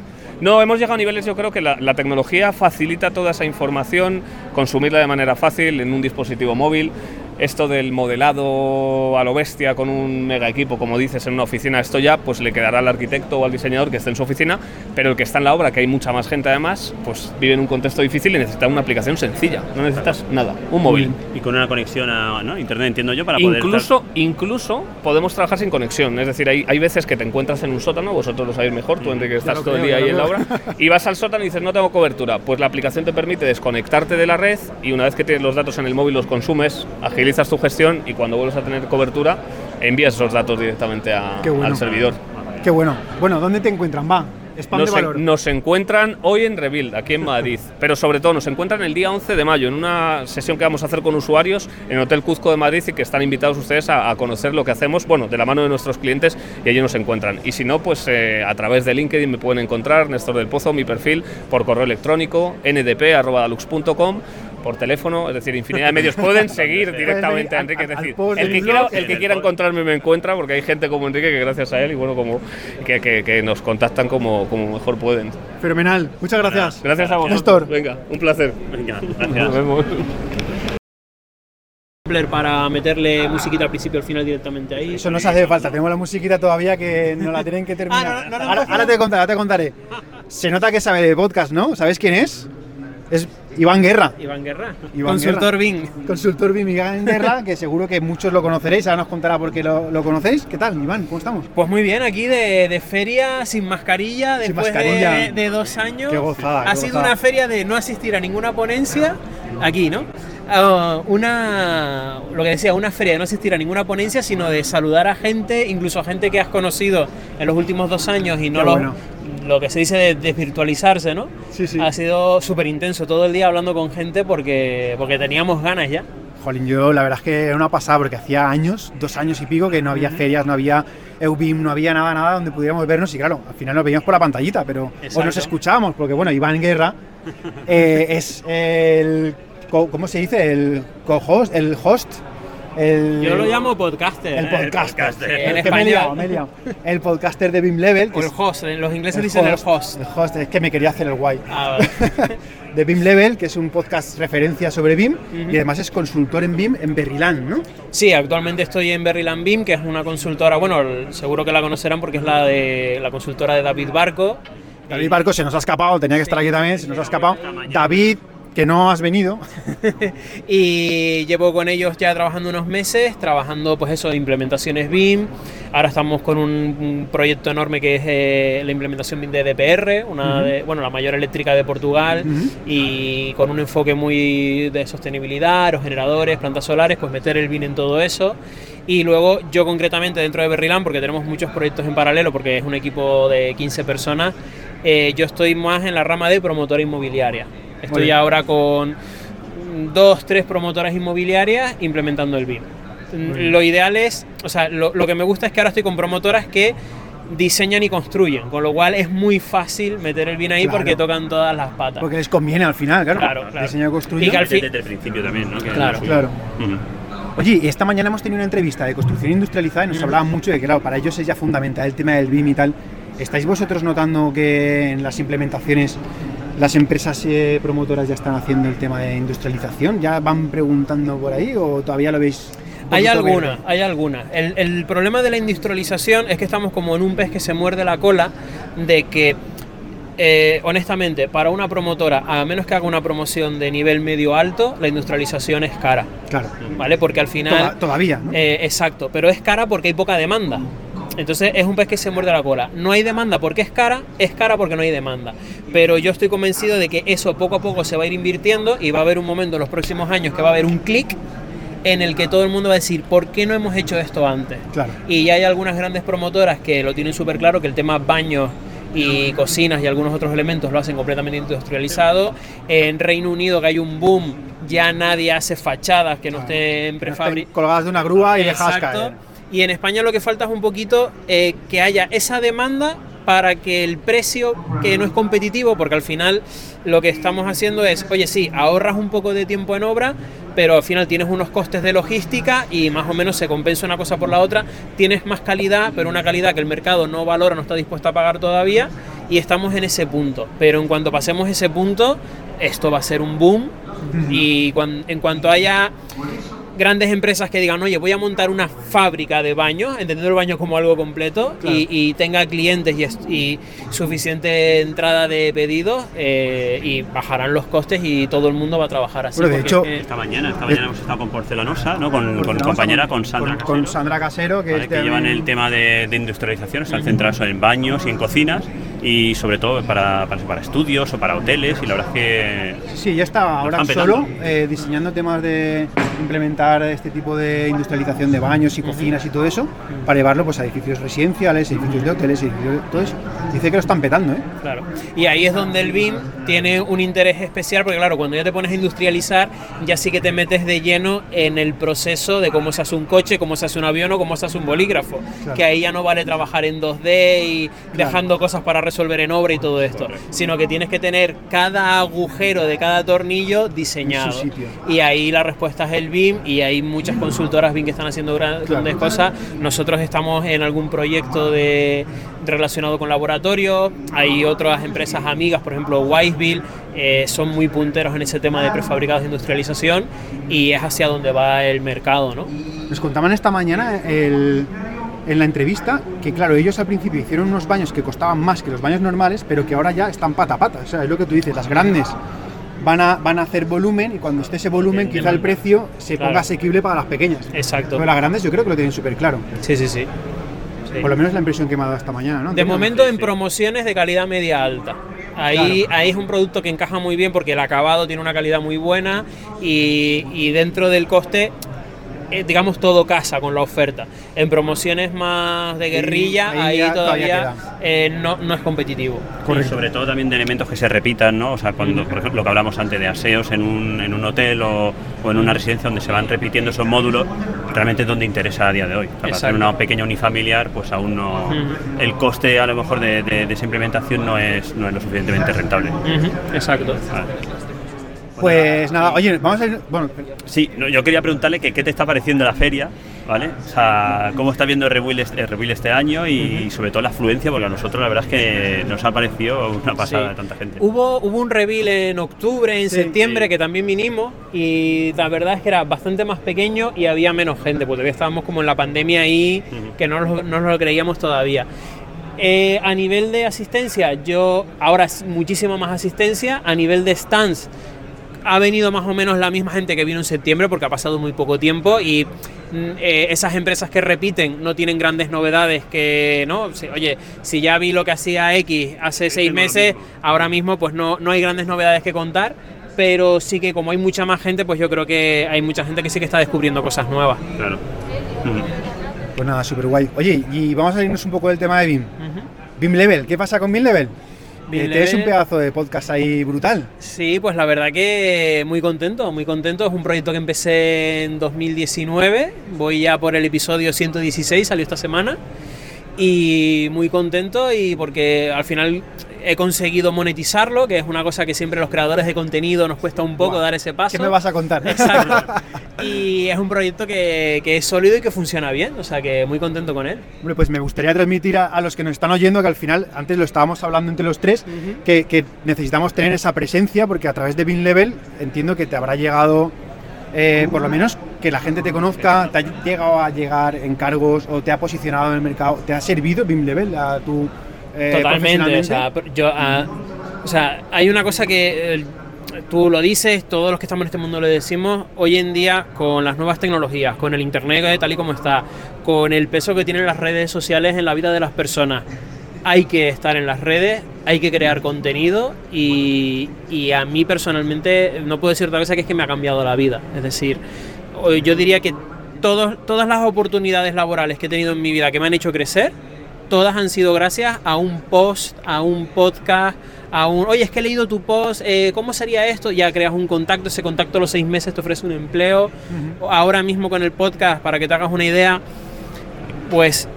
D: No, hemos llegado a niveles, yo creo que la, tecnología facilita toda esa información, consumirla de manera fácil en un dispositivo móvil esto del modelado a lo bestia con un mega equipo, como dices, en una oficina, esto ya pues le quedará al arquitecto o al diseñador que esté en su oficina, pero el que está en la obra, que hay mucha más gente además, pues vive en un contexto difícil y necesita una aplicación sencilla, no necesitas nada, un móvil.
A: Y con una conexión a internet, entiendo yo, para
D: poder... Incluso, incluso podemos trabajar sin conexión, es decir, hay, hay veces que te encuentras en un sótano, vosotros lo sabéis mejor, tú mm. Enrique estás todo el día ahí en la obra, y vas al sótano y dices no tengo cobertura, pues la aplicación te permite desconectarte de la red y una vez que tienes los datos en el móvil los consumes, agilizas tu gestión y cuando vuelves a tener cobertura envías esos datos directamente al servidor.
B: Qué bueno. Bueno, ¿dónde te encuentran? Va.
D: Nos, nos, encuentran hoy en Rebuild, aquí en Madrid, *laughs* pero sobre todo nos encuentran el día 11 de mayo en una sesión que vamos a hacer con usuarios en Hotel Cuzco de Madrid y que están invitados ustedes a, conocer lo que hacemos, bueno, de la mano de nuestros clientes y allí nos encuentran. Y si no, pues eh, a través de LinkedIn me pueden encontrar, Néstor del Pozo, mi perfil, por correo electrónico, ndp.dalux.com por teléfono, es decir, infinidad de medios pueden *laughs* seguir directamente a Enrique. Es decir, el que, quiera, el que quiera encontrarme me encuentra, porque hay gente como Enrique que gracias a él y bueno, como que, que, nos contactan como, como mejor pueden.
B: Fenomenal, muchas gracias.
D: Gracias a vos.
B: Néstor.
D: Venga, un placer.
A: Venga, gracias. Nos vemos
E: para meterle musiquita al principio y al final directamente ahí.
B: Eso no se hace falta, tenemos la musiquita todavía que no la tienen que terminar. Ah, ahora, te contaré, te contaré. Se nota que sabe de podcast, ¿no? ¿Sabes quién es? Es Iván Guerra.
E: Iván Guerra.
B: Consultor BIM. Consultor BIM Iván Guerra, que seguro que muchos lo conoceréis, ahora nos contará por qué lo, conocéis. ¿Qué tal, Iván? ¿Cómo estamos?
E: Pues muy bien, aquí de, feria, sin mascarilla, después De, dos años.
B: Qué gozada.
E: ha sido una feria de no asistir a ninguna ponencia, aquí, ¿no? Ah, una, lo que decía, una feria de no asistir a ninguna ponencia, sino de saludar a gente, incluso a gente que has conocido en los últimos dos años y no lo, lo que se dice de desvirtualizarse, ¿no?
B: Sí, sí.
E: Ha sido súper intenso todo el día hablando con gente porque, porque teníamos ganas ya.
B: Jolín, yo la verdad es que era una pasada porque hacía años, dos años y pico, que no había ferias, no había EUBIM, no había nada, nada donde pudiéramos vernos y claro, al final nos veíamos por la pantallita, pero o nos escuchábamos, porque bueno, Iván Guerra eh, *laughs* es el, ¿cómo se dice? El co-host, el host
E: yo lo llamo podcaster.
B: El podcaster.
E: en español.
B: El podcaster de Beam Level.
E: el host, los ingleses dicen el host.
B: El host, es que me quería hacer el guay. Ah, *laughs* de Beam Level, que es un podcast referencia sobre BIM y además es consultor en BIM en Berryland, ¿no?
E: Sí, actualmente estoy en Berryland BIM, que es una consultora, bueno, seguro que la conocerán porque es la de la consultora de David Barco.
B: David Barco se nos ha escapado, tenía que estar aquí también, se nos ha escapado. David que no has venido. *laughs*
E: y llevo con ellos ya trabajando unos meses, trabajando pues eso, implementaciones BIM. Ahora estamos con un, proyecto enorme que es eh, la implementación BIM de DPR, una de, bueno, la mayor eléctrica de Portugal, y con un enfoque muy de sostenibilidad, aerogeneradores, plantas solares, pues meter el BIM en todo eso. Y luego yo concretamente dentro de Berryland, porque tenemos muchos proyectos en paralelo, porque es un equipo de 15 personas, eh, yo estoy más en la rama de promotora inmobiliaria. Estoy ahora con dos, tres promotoras inmobiliarias implementando el BIM. Lo ideal es, o sea, lo, que me gusta es que ahora estoy con promotoras que diseñan y construyen, con lo cual es muy fácil meter el BIM ahí porque tocan todas las patas.
B: Porque les conviene al final, claro.
E: Claro, claro.
B: Diseñar y construir.
A: Desde, el principio también, ¿no?
B: claro, claro. Oye, esta mañana hemos tenido una entrevista de construcción industrializada y nos hablaban mucho de que, claro, para ellos es ya fundamental el tema del BIM y tal. ¿Estáis vosotros notando que en las implementaciones ¿Las empresas eh, promotoras ya están haciendo el tema de industrialización? ¿Ya van preguntando por ahí o todavía lo veis?
E: Hay alguna, hay alguna. El, problema de la industrialización es que estamos como en un pez que se muerde la cola de que, eh, honestamente, para una promotora, a menos que haga una promoción de nivel medio alto, la industrialización es cara.
B: Claro.
E: ¿Vale? Porque al final...
B: todavía, ¿no?
E: Eh, exacto, pero es cara porque hay poca demanda. Entonces es un pez que se muerde la cola. No hay demanda porque es cara, es cara porque no hay demanda. Pero yo estoy convencido de que eso poco a poco se va a ir invirtiendo y va a haber un momento en los próximos años que va a haber un clic en el que todo el mundo va a decir, ¿por qué no hemos hecho esto antes?
B: Claro.
E: Y ya hay algunas grandes promotoras que lo tienen súper claro, que el tema baños y cocinas y algunos otros elementos lo hacen completamente industrializado. En Reino Unido que hay un boom, ya nadie hace fachadas que no estén prefabricadas.
B: Colgadas de una grúa y dejadas caer.
E: Y en España lo que falta es un poquito eh, que haya esa demanda para que el precio, que no es competitivo, porque al final lo que estamos haciendo es, oye, sí, ahorras un poco de tiempo en obra, pero al final tienes unos costes de logística y más o menos se compensa una cosa por la otra, tienes más calidad, pero una calidad que el mercado no valora, no está dispuesto a pagar todavía, y estamos en ese punto. Pero en cuanto pasemos ese punto, esto va a ser un boom, y en cuanto haya grandes empresas que digan, oye, voy a montar una fábrica de baños, entendiendo el baño como algo completo, y, tenga clientes y, suficiente entrada de pedidos, eh, y bajarán los costes y todo el mundo va a trabajar así.
A: de hecho, esta mañana, esta mañana hemos estado con Porcelanosa, ¿no? con, con compañera, con Sandra
B: Casero. Con Sandra Casero, que,
A: llevan el tema de, industrialización, están centrados en baños y en cocinas, y sobre todo para, para, estudios o para hoteles, y la verdad es que...
B: Sí, ya está ahora solo eh, diseñando temas de implementar este tipo de industrialización de baños y cocinas y todo eso para llevarlo pues, a edificios residenciales, edificios de hoteles, edificios todo eso. Dice que lo están petando, ¿eh?
E: Claro. Y ahí es donde el BIM tiene un interés especial, porque claro, cuando ya te pones a industrializar, ya sí que te metes de lleno en el proceso de cómo se hace un coche, cómo se hace un avión o cómo se hace un bolígrafo. Que ahí ya no vale trabajar en 2D y dejando cosas para resolver en obra y todo esto, sino que tienes que tener cada agujero de cada tornillo diseñado. Y ahí la respuesta es el BIM y hay muchas consultoras BIM que están haciendo grandes cosas. Nosotros estamos en algún proyecto de, relacionado con laboratorio, hay otras empresas amigas, por ejemplo Wiseville, eh, son muy punteros en ese tema de prefabricados de industrialización y es hacia donde va el mercado. ¿no?
B: Nos contaban esta mañana en la entrevista que, claro, ellos al principio hicieron unos baños que costaban más que los baños normales, pero que ahora ya están pata a pata. O sea, es lo que tú dices, las grandes van a, van a hacer volumen y cuando esté ese volumen, quizá el precio se ponga asequible para las pequeñas.
E: Exacto.
B: Pero las grandes yo creo que lo tienen súper claro.
E: Sí, sí, sí.
B: Por lo menos la impresión que me ha dado esta mañana, ¿no?
E: De momento en promociones de calidad media alta. Ahí, ahí es un producto que encaja muy bien porque el acabado tiene una calidad muy buena y, y dentro del coste eh, digamos, todo casa con la oferta. En promociones más de guerrilla, ahí, todavía, eh, no, no, es competitivo.
A: Y sobre todo también de elementos que se repitan, ¿no? O sea, cuando, por ejemplo, lo que hablamos antes de aseos en un, en un hotel o, o, en una residencia donde se van repitiendo esos módulos, realmente es donde interesa a día de hoy. Para hacer una pequeña unifamiliar, pues aún no. El coste, a lo mejor, de, de, esa implementación no es, no es lo suficientemente rentable.
E: Exacto.
B: Pues nada, oye, vamos a ir. Bueno,
A: sí, yo quería preguntarle que qué te está pareciendo la feria, ¿vale? O sea, cómo está viendo Rebuild este, este año y, sobre todo la afluencia, porque a nosotros la verdad es que nos ha parecido una pasada de tanta gente.
E: Hubo, hubo un Reveal en octubre, en septiembre, que también vinimos y la verdad es que era bastante más pequeño y había menos gente, porque todavía estábamos como en la pandemia ahí, que no, no nos lo creíamos todavía. Eh, a nivel de asistencia, yo ahora muchísimo más asistencia. A nivel de stands, ha venido más o menos la misma gente que vino en septiembre porque ha pasado muy poco tiempo y mm, eh, esas empresas que repiten no tienen grandes novedades que, ¿no? oye, si ya vi lo que hacía X hace seis meses, ahora mismo pues no, no hay grandes novedades que contar, pero sí que como hay mucha más gente, pues yo creo que hay mucha gente que sí que está descubriendo cosas nuevas.
A: Claro.
B: Pues nada, súper guay. Oye, y vamos a salirnos un poco del tema de BIM. BIM Level, ¿qué pasa con BIM Level? Es un pedazo de podcast ahí brutal.
E: Sí, pues la verdad que muy contento, muy contento. Es un proyecto que empecé en 2019, voy ya por el episodio 116, salió esta semana. Y muy contento y porque al final he conseguido monetizarlo, que es una cosa que siempre los creadores de contenido nos cuesta un poco dar ese paso.
B: ¿Qué me vas a contar? *laughs*
E: Exacto. y es un proyecto que, que, es sólido y que funciona bien, o sea que muy contento con él.
B: Hombre, pues me gustaría transmitir a, los que nos están oyendo que al final, antes lo estábamos hablando entre los tres, que, que, necesitamos tener esa presencia porque a través de BIM Level entiendo que te habrá llegado, eh, por lo menos, que la gente te conozca, te ha llegado a llegar encargos o te ha posicionado en el mercado, ¿te ha servido BIM Level a tu
E: eh, Totalmente, o sea, yo, ah, o sea, hay una cosa que eh, tú lo dices, todos los que estamos en este mundo lo decimos, hoy en día con las nuevas tecnologías, con el Internet tal y como está, con el peso que tienen las redes sociales en la vida de las personas, hay que estar en las redes, hay que crear contenido y, y a mí personalmente no puedo decir otra cosa que es que me ha cambiado la vida. Es decir, yo diría que todos, todas las oportunidades laborales que he tenido en mi vida que me han hecho crecer, todas han sido gracias a un post, a un podcast, a un, oye, es que he leído tu post, eh, ¿cómo sería esto? Ya creas un contacto, ese contacto a los seis meses te ofrece un empleo. Ahora mismo con el podcast, para que te hagas una idea, pues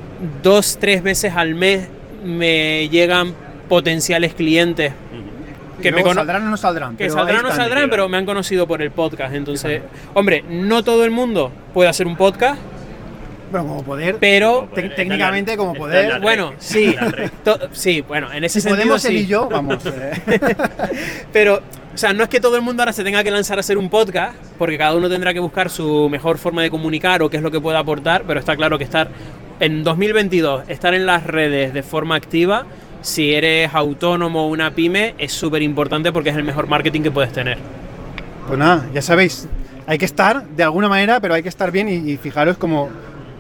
E: dos, tres veces al mes me llegan potenciales clientes
B: que me saldrán o no saldrán.
E: Que saldrán o no saldrán, pero me han conocido por el podcast. Entonces, hombre, no todo el mundo puede hacer un podcast.
B: Bueno, como poder.
E: Pero
B: técnicamente como poder.
E: Bueno, sí. sí, bueno, en ese sentido.
B: Podemos
E: sí.
B: y yo, vamos. Eh. *laughs*
E: pero, o sea, no es que todo el mundo ahora se tenga que lanzar a hacer un podcast, porque cada uno tendrá que buscar su mejor forma de comunicar o qué es lo que pueda aportar, pero está claro que estar en 2022, estar en las redes de forma activa si eres autónomo o una pyme, es súper importante porque es el mejor marketing que puedes tener.
B: Pues nada, ya sabéis, hay que estar de alguna manera, pero hay que estar bien y, fijaros como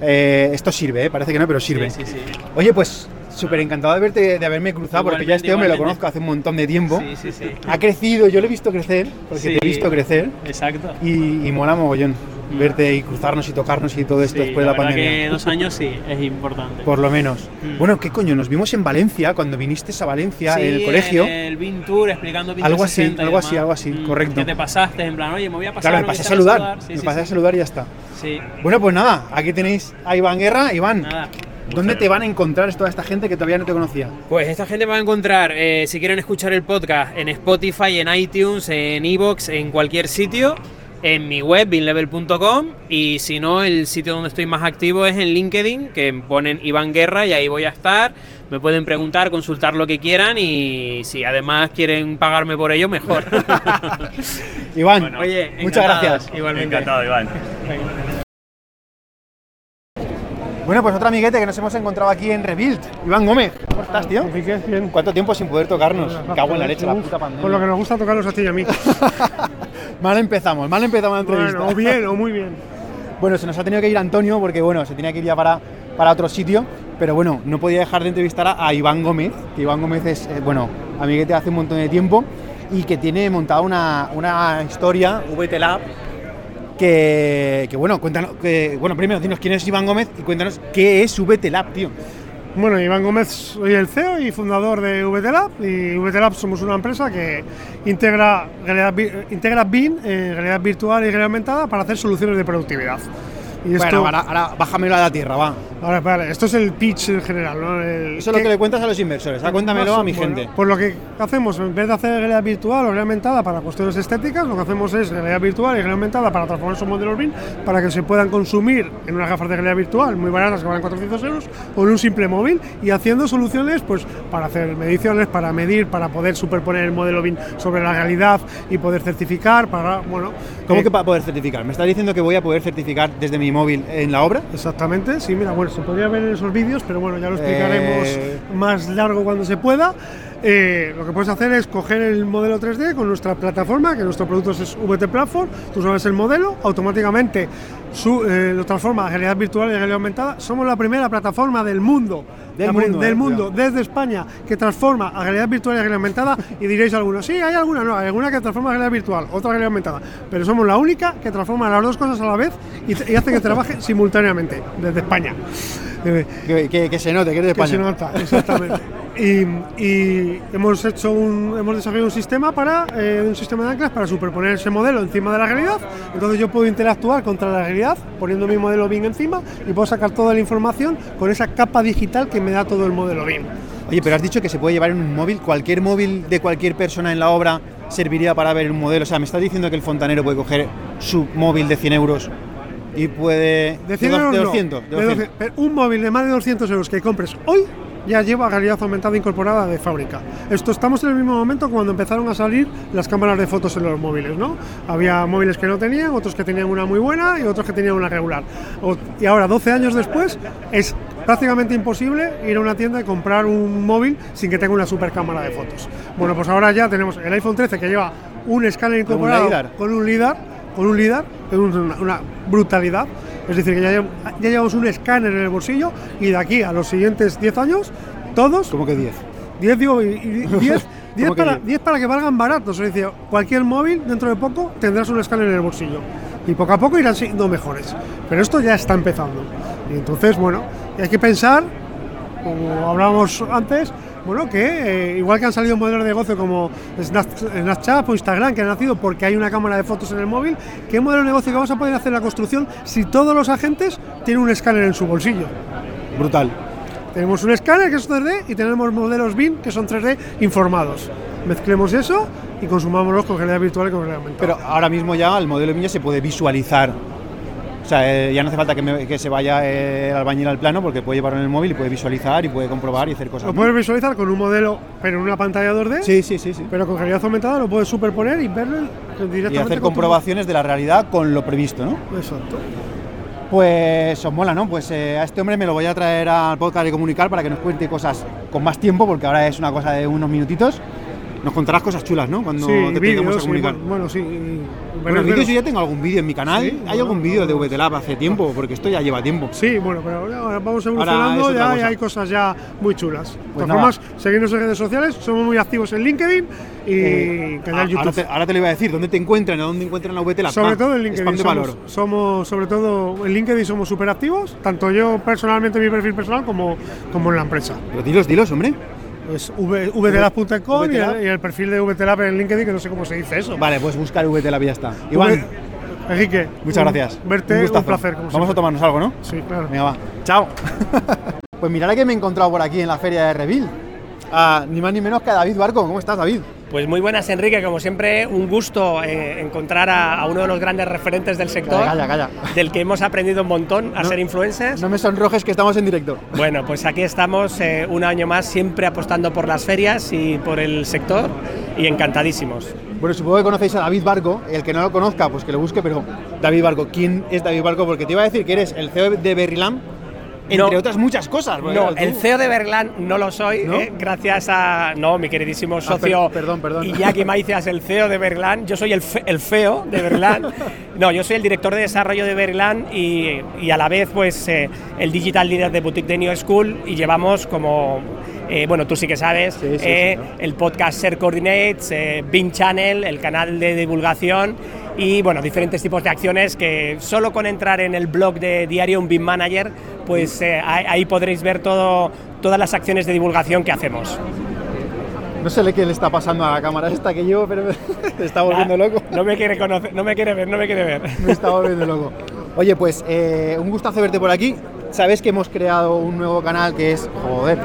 B: eh, esto sirve, ¿eh? parece que no, pero sirve.
E: Sí, sí,
B: Oye, pues súper encantado de verte, de haberme cruzado, porque ya este hombre lo conozco hace un montón de tiempo.
E: Sí, sí, sí.
B: Ha crecido, yo lo he visto crecer, porque te he visto crecer.
E: Exacto.
B: Y, y mola mogollón verte y cruzarnos y tocarnos y todo esto después de la, pandemia.
E: que dos años sí, es importante.
B: Por lo menos. Mm. Bueno, ¿qué coño? Nos vimos en Valencia, cuando viniste a Valencia, en el colegio.
E: el BIN Tour, explicando BIN
B: Algo así, algo así, algo así,
E: mm,
B: correcto.
E: Que te pasaste, en plan, oye, me voy a pasar.
B: Claro, me pasé a saludar, me pasé a saludar y ya está.
E: Sí.
B: Bueno, pues nada, aquí tenéis a Iván Guerra. Iván, nada. ¿Dónde te van a encontrar toda esta gente que todavía no te conocía?
E: Pues esta gente va a encontrar, eh, si quieren escuchar el podcast, en Spotify, en iTunes, en Evox, en cualquier sitio en mi web, binlevel.com, y si no, el sitio donde estoy más activo es en LinkedIn, que ponen Iván Guerra y ahí voy a estar. Me pueden preguntar, consultar lo que quieran y si además quieren pagarme por ello, mejor. *laughs*
B: Iván, Oye, muchas gracias.
E: Igualmente.
A: Encantado, Iván.
B: Bueno, pues otro amiguete que nos hemos encontrado aquí en Rebuild. Iván Gómez, ¿cómo estás, tío?
F: Bien.
B: ¿Cuánto tiempo sin poder tocarnos? Cago en la leche, la puta pandemia.
F: Con lo que nos gusta tocarnos a ti y a mí. *laughs*
B: mal empezamos, mal empezamos la entrevista.
F: Bueno, o bien, o muy bien. *laughs*
B: Bueno, se nos ha tenido que ir Antonio porque, bueno, se tenía que ir ya para, para otro sitio. Pero bueno, no podía dejar de entrevistar a, Iván Gómez, que Iván Gómez es, eh, bueno, amiguete hace un montón de tiempo y que tiene montada una, una historia, VT Lab, que, bueno, cuéntanos, que, bueno, primero dinos quién es Iván Gómez y cuéntanos qué es VT Lab, tío.
F: Bueno, Iván Gómez, soy el CEO y fundador de VT Lab y VT Lab somos una empresa que integra, integra BIM, eh, realidad virtual y realidad aumentada para hacer soluciones de productividad.
B: Y bueno, ahora, bájamelo a la tierra, va.
F: Ahora, vale, esto es el pitch en general, ¿no?
B: Eso es lo que le cuentas a los inversores, cuéntamelo a mi gente.
F: Pues lo que hacemos, en vez de hacer realidad virtual o realidad aumentada para cuestiones estéticas, lo que hacemos es realidad virtual y realidad aumentada para transformar esos modelos BIM para que se puedan consumir en unas gafas de realidad virtual muy baratas que valen 400 euros o en un simple móvil y haciendo soluciones pues para hacer mediciones, para medir, para poder superponer el modelo BIM sobre la realidad y poder certificar, para, bueno...
B: ¿Cómo eh, que para poder certificar? ¿Me estás diciendo que voy a poder certificar desde mi móvil en la obra?
F: Exactamente, sí, mira, bueno, se podría ver en esos vídeos, pero bueno, ya lo explicaremos eh. más largo cuando se pueda. Eh, lo que puedes hacer es coger el modelo 3D con nuestra plataforma, que nuestro producto es VT Platform, tú sabes el modelo, automáticamente eh, lo transforma a realidad virtual y realidad aumentada. Somos la primera plataforma del mundo, del, mundo, del mundo desde España, que transforma a realidad virtual y realidad aumentada. Y diréis algunos, sí, hay alguna, no, hay alguna que transforma a realidad virtual, otra a realidad aumentada. Pero somos la única que transforma las dos cosas a la vez y, y hace que trabaje *laughs* simultáneamente desde España.
B: Que, se note que eres de España.
F: Que se nota, exactamente. *laughs* y, hemos hecho un, hemos desarrollado un sistema para eh, un sistema de anclas para superponer ese modelo encima de la realidad. Entonces yo puedo interactuar contra la realidad poniendo mi modelo BIM encima y puedo sacar toda la información con esa capa digital que me da todo el modelo BIM.
B: Oye, pero has dicho que se puede llevar en un móvil, cualquier móvil de cualquier persona en la obra serviría para ver un modelo. O sea, me estás diciendo que el fontanero puede coger su móvil de 100 euros y puede...
F: De, 100 euros, 200, un móvil de más de 200 euros que compres hoy ya lleva realidad aumentada incorporada de fábrica. Esto estamos en el mismo momento cuando empezaron a salir las cámaras de fotos en los móviles, ¿no? Había móviles que no tenían, otros que tenían una muy buena y otros que tenían una regular. y ahora, 12 años después, es prácticamente imposible ir a una tienda y comprar un móvil sin que tenga una super cámara de fotos. Bueno, pues ahora ya tenemos el iPhone 13 que lleva un escáner incorporado con un LIDAR, con un LIDAR, es una, una brutalidad es decir, que ya, llevamos un escáner en el bolsillo y de aquí a los siguientes 10 años, todos...
B: ¿Cómo que 10?
F: 10 digo, 10, 10 *laughs* para, 10 para que valgan baratos. Es decir, cualquier móvil dentro de poco tendrás un escáner en el bolsillo. Y poco a poco irán siendo mejores. Pero esto ya está empezando. Y entonces, bueno, hay que pensar, como hablábamos antes, bueno, que eh, igual que han salido modelos de negocio como Snapchat o Instagram, que han nacido porque hay una cámara de fotos en el móvil, ¿qué modelo de negocio que vamos a poder hacer en la construcción si todos los agentes tienen un escáner en su bolsillo?
B: Brutal.
F: Tenemos un escáner que es 3D y tenemos modelos BIM que son 3D informados. Mezclemos eso y consumámoslos con realidad virtual y con realidad aumentada.
B: Pero ahora mismo ya el modelo BIM ya se puede visualizar o sea, eh, ya no hace falta que, se vaya eh, el albañil al plano porque puede llevarlo en el móvil y puede visualizar y puede comprobar y hacer cosas.
F: Lo puedes visualizar con un modelo, pero en una pantalla 2D.
B: Sí, sí, sí. sí.
F: Pero con realidad aumentada lo puedes superponer y verlo directamente.
B: Y hacer comprobaciones de la realidad con lo previsto, ¿no?
F: Exacto.
B: Pues os mola, ¿no? Pues eh, a este hombre me lo voy a traer al podcast de comunicar para que nos cuente cosas con más tiempo, porque ahora es una cosa de unos minutitos. Nos contarás cosas chulas, ¿no? Cuando te
F: vídeos, a comunicar. bueno, sí.
B: Bueno, vídeos yo ya tengo algún vídeo en mi canal. Hay algún vídeo de VTLab hace tiempo, porque esto ya lleva tiempo.
F: Sí, bueno, pero ahora vamos evolucionando, ya hay cosas ya muy chulas. de pues todas formas, en redes sociales, somos muy activos en LinkedIn y eh, canal YouTube.
B: Ahora te, lo iba a decir, ¿dónde te encuentran? ¿A dónde encuentran la VTLab?
F: Sobre todo en LinkedIn. Somos, somos, sobre todo en LinkedIn somos súper activos, tanto yo personalmente en mi perfil personal como, como en la empresa.
B: Pero dilos, dilos, hombre.
F: Es vtlab.com y, el perfil de vtlab en LinkedIn, que no sé cómo se dice eso.
B: Vale, pues buscar vtlab y ya está. Iván,
F: Enrique,
B: muchas gracias.
F: Verte, un, placer.
B: Vamos a tomarnos algo, ¿no?
F: Sí, claro.
B: Venga, va. Chao. *laughs* pues mirad que me he encontrado por aquí en la feria de Reville. Ah, ni más ni menos que a David Barco. ¿Cómo estás, David?
G: Pues muy buenas, Enrique. Como siempre, un gusto eh, encontrar a, uno de los grandes referentes del sector,
B: calla, calla,
G: del que hemos aprendido un montón a ser influencers.
B: No me sonrojes que estamos en directo.
G: Bueno, pues aquí estamos eh, un año más, siempre apostando por las ferias y por el sector, y encantadísimos.
B: Bueno, supongo que conocéis a David Barco. El que no lo conozca, pues que lo busque, pero David Barco, ¿quién es David Barco? Porque te iba a decir que eres el CEO de Berryland entre otras muchas cosas.
G: No, el CEO de Berlán no lo soy, eh, gracias a no, mi queridísimo ah, socio
B: perdón, perdón.
G: Iñaki Maicias, el CEO de Berlán. Yo soy el, el CEO de Berlán. *laughs* no, yo soy el director de desarrollo de Berlán y, y a la vez pues eh, el digital leader de Boutique de New School y llevamos como eh, bueno, tú sí que sabes, el podcast Share Coordinates, eh, Channel, el canal de divulgación y bueno, diferentes tipos de acciones que solo con entrar en el blog de Diario Un BIM Manager, pues eh, ahí podréis ver todo, todas las acciones de divulgación que hacemos.
B: No sé qué le está pasando a la cámara esta que llevo, pero *laughs* me está volviendo loco.
G: No me quiere conocer, no me quiere ver, no me quiere ver.
B: Me está volviendo loco. Oye, pues eh, un gustazo verte por aquí. Sabes que hemos creado un nuevo canal que es, joder,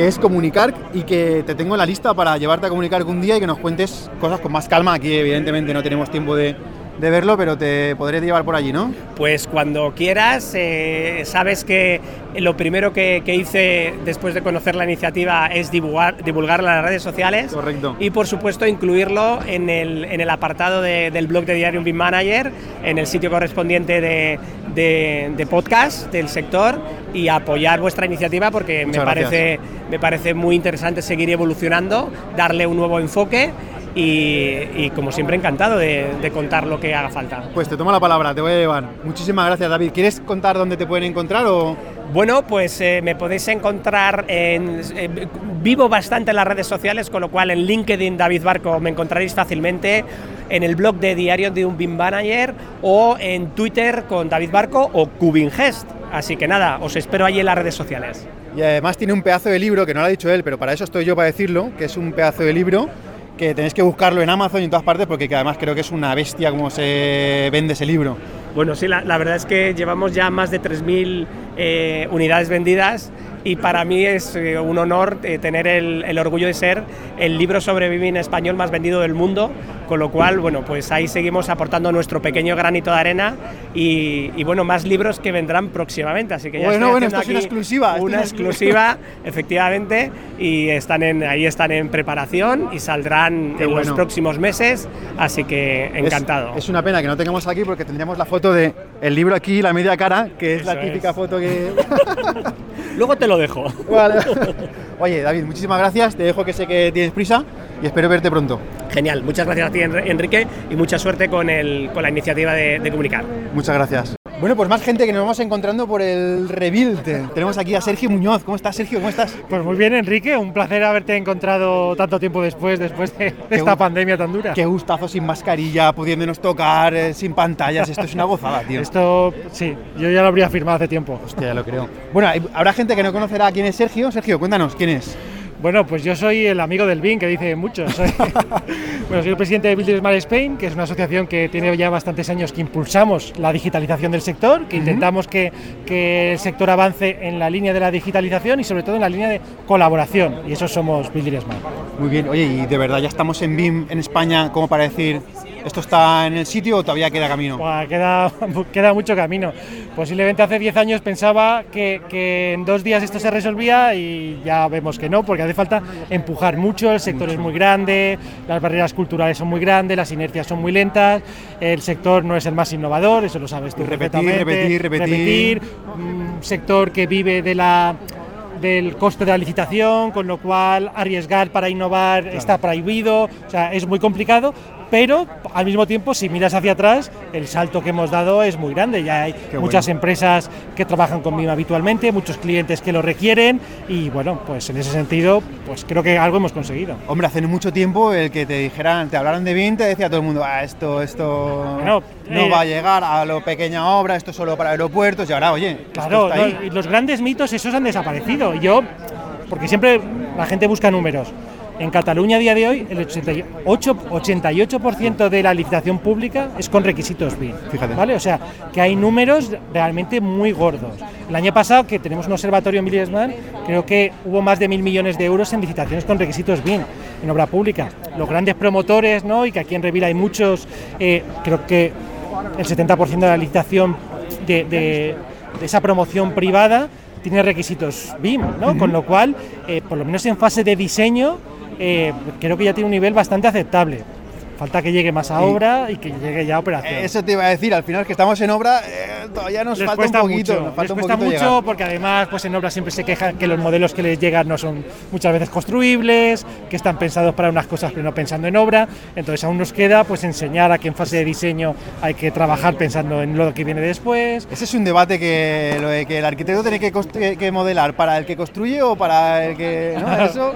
B: que es comunicar y que te tengo en la lista para llevarte a comunicar un día y que nos cuentes cosas con más calma. Aquí evidentemente no tenemos tiempo de, de verlo, pero te podré llevar por allí, ¿no?
G: Pues cuando quieras, eh, sabes que lo primero que, hice después de conocer la iniciativa es divulgar, divulgarla en las redes sociales.
B: Correcto.
G: Y por supuesto incluirlo en el, en el apartado del blog de Diario BIM Manager, en el sitio correspondiente de, de, podcast del sector y apoyar vuestra iniciativa porque me parece, me parece muy interesante seguir evolucionando, darle un nuevo enfoque y, como siempre encantado de, contar lo que haga falta.
B: Pues te tomo la palabra, te voy a llevar. Muchísimas gracias David. ¿Quieres contar dónde te pueden encontrar o...?
G: Bueno, pues eh, me podéis encontrar en... Eh, vivo bastante en las redes sociales, con lo cual en LinkedIn David Barco me encontraréis fácilmente, en el blog de Diario de un BIM Manager o en Twitter con David Barco o Cubingest. Así que nada, os espero allí en las redes sociales.
B: Y además tiene un pedazo de libro, que no lo ha dicho él, pero para eso estoy yo para decirlo, que es un pedazo de libro que tenéis que buscarlo en Amazon y en todas partes porque además creo que es una bestia como se vende ese libro.
G: Bueno, sí, la, verdad es que llevamos ya más de 3.000 eh, unidades vendidas y para mí es eh, un honor eh, tener el, orgullo de ser el libro sobre vivir en español más vendido del mundo, con lo cual, bueno, pues ahí seguimos aportando nuestro pequeño granito de arena y, bueno, más libros que vendrán próximamente, así que ya
B: bueno, bueno, esto es una exclusiva.
G: Una exclusiva, efectivamente, y están en, ahí están en preparación y saldrán en los próximos meses, así que encantado.
B: Es, una pena que no tengamos aquí porque tendríamos la foto de el libro aquí, la media cara, que es la típica foto que... *laughs* *laughs*
G: Luego te lo dejo. *laughs*
B: Oye, David, muchísimas gracias. Te dejo que sé que tienes prisa y espero verte pronto.
G: Genial. Muchas gracias a ti, Enrique, y mucha suerte con, el, con la iniciativa de, de comunicar.
B: Muchas gracias. Bueno, pues más gente que nos vamos encontrando por el Rebuild. Tenemos aquí a Sergio Muñoz. ¿Cómo estás, Sergio? ¿Cómo estás?
H: Pues muy bien, Enrique. Un placer haberte encontrado tanto tiempo después, después de esta pandemia tan dura.
B: Qué gustazo sin mascarilla, pudiéndonos tocar, eh, sin pantallas. Esto es una gozada, tío.
H: Esto, sí, yo ya lo habría firmado hace tiempo.
B: Hostia, ya lo creo. Bueno, habrá gente que no conocerá quién es Sergio. Sergio, cuéntanos, ¿quién es?
H: Bueno, pues yo soy el amigo del BIN, que dice mucho. Soy, *laughs* bueno, soy el presidente de Builders Smart Spain, que es una asociación que tiene ya bastantes años que impulsamos la digitalización del sector, que intentamos que, que, el sector avance en la línea de la digitalización y sobre todo en la línea de colaboración. Y eso somos Builders Smart.
I: Muy bien, oye, y de verdad ya estamos en BIM en España como para decir ¿Esto está en el sitio o todavía queda camino?
H: queda, *laughs* queda mucho camino. Posiblemente hace 10 años pensaba que, que, en dos días esto se resolvía y ya vemos que no, porque hace falta empujar mucho, el sector es muy grande, las barreras culturales son muy grandes, las inercias son muy lentas, el sector no es el más innovador, eso lo sabes tú.
I: Repetir, repetir, repetir.
H: repetir. Un sector que vive de la del coste de la licitación, con lo cual arriesgar para innovar está prohibido, o sea, es muy complicado, pero al mismo tiempo, si miras hacia atrás, el salto que hemos dado es muy grande. Ya hay muchas empresas que trabajan con BIM habitualmente, muchos clientes que lo requieren y bueno, pues en ese sentido, pues creo que algo hemos conseguido.
I: Hombre, hace mucho tiempo el que te dijeran, te hablaran de BIM, te decía todo el mundo, ah, esto, esto no eh, va a llegar a lo pequeña obra, esto es solo para aeropuertos y ahora, oye,
H: claro, los grandes mitos esos han desaparecido. Yo, porque siempre la gente busca números. En Cataluña a día de hoy el 88, 88% de la licitación pública es con requisitos BIM.
I: Fíjate.
H: ¿vale? O sea, que hay números realmente muy gordos. El año pasado, que tenemos un observatorio en Villesman, creo que hubo más de mil millones de euros en licitaciones con requisitos BIM en obra pública. Los grandes promotores, ¿no? y que aquí en Revila hay muchos, eh, creo que el 70% de la licitación de, de esa promoción privada tiene requisitos BIM, ¿no? Con lo cual, eh, por lo menos en fase de diseño, eh, creo que ya tiene un nivel bastante aceptable. Falta que llegue más a obra y que llegue ya a operación.
I: Eso te iba a decir, al final que estamos en obra, eh, todavía nos falta un poquito.
H: Mucho,
I: nos falta
H: les cuesta mucho porque además pues en obra siempre se quejan que los modelos que les llegan no son muchas veces construibles, que están pensados para unas cosas pero no pensando en obra. Entonces aún nos queda pues enseñar a que en fase de diseño hay que trabajar pensando en lo que viene después.
I: Ese es un debate que, lo de que el arquitecto tiene que, que modelar para el que construye o para el que... ¿no? *laughs* Eso,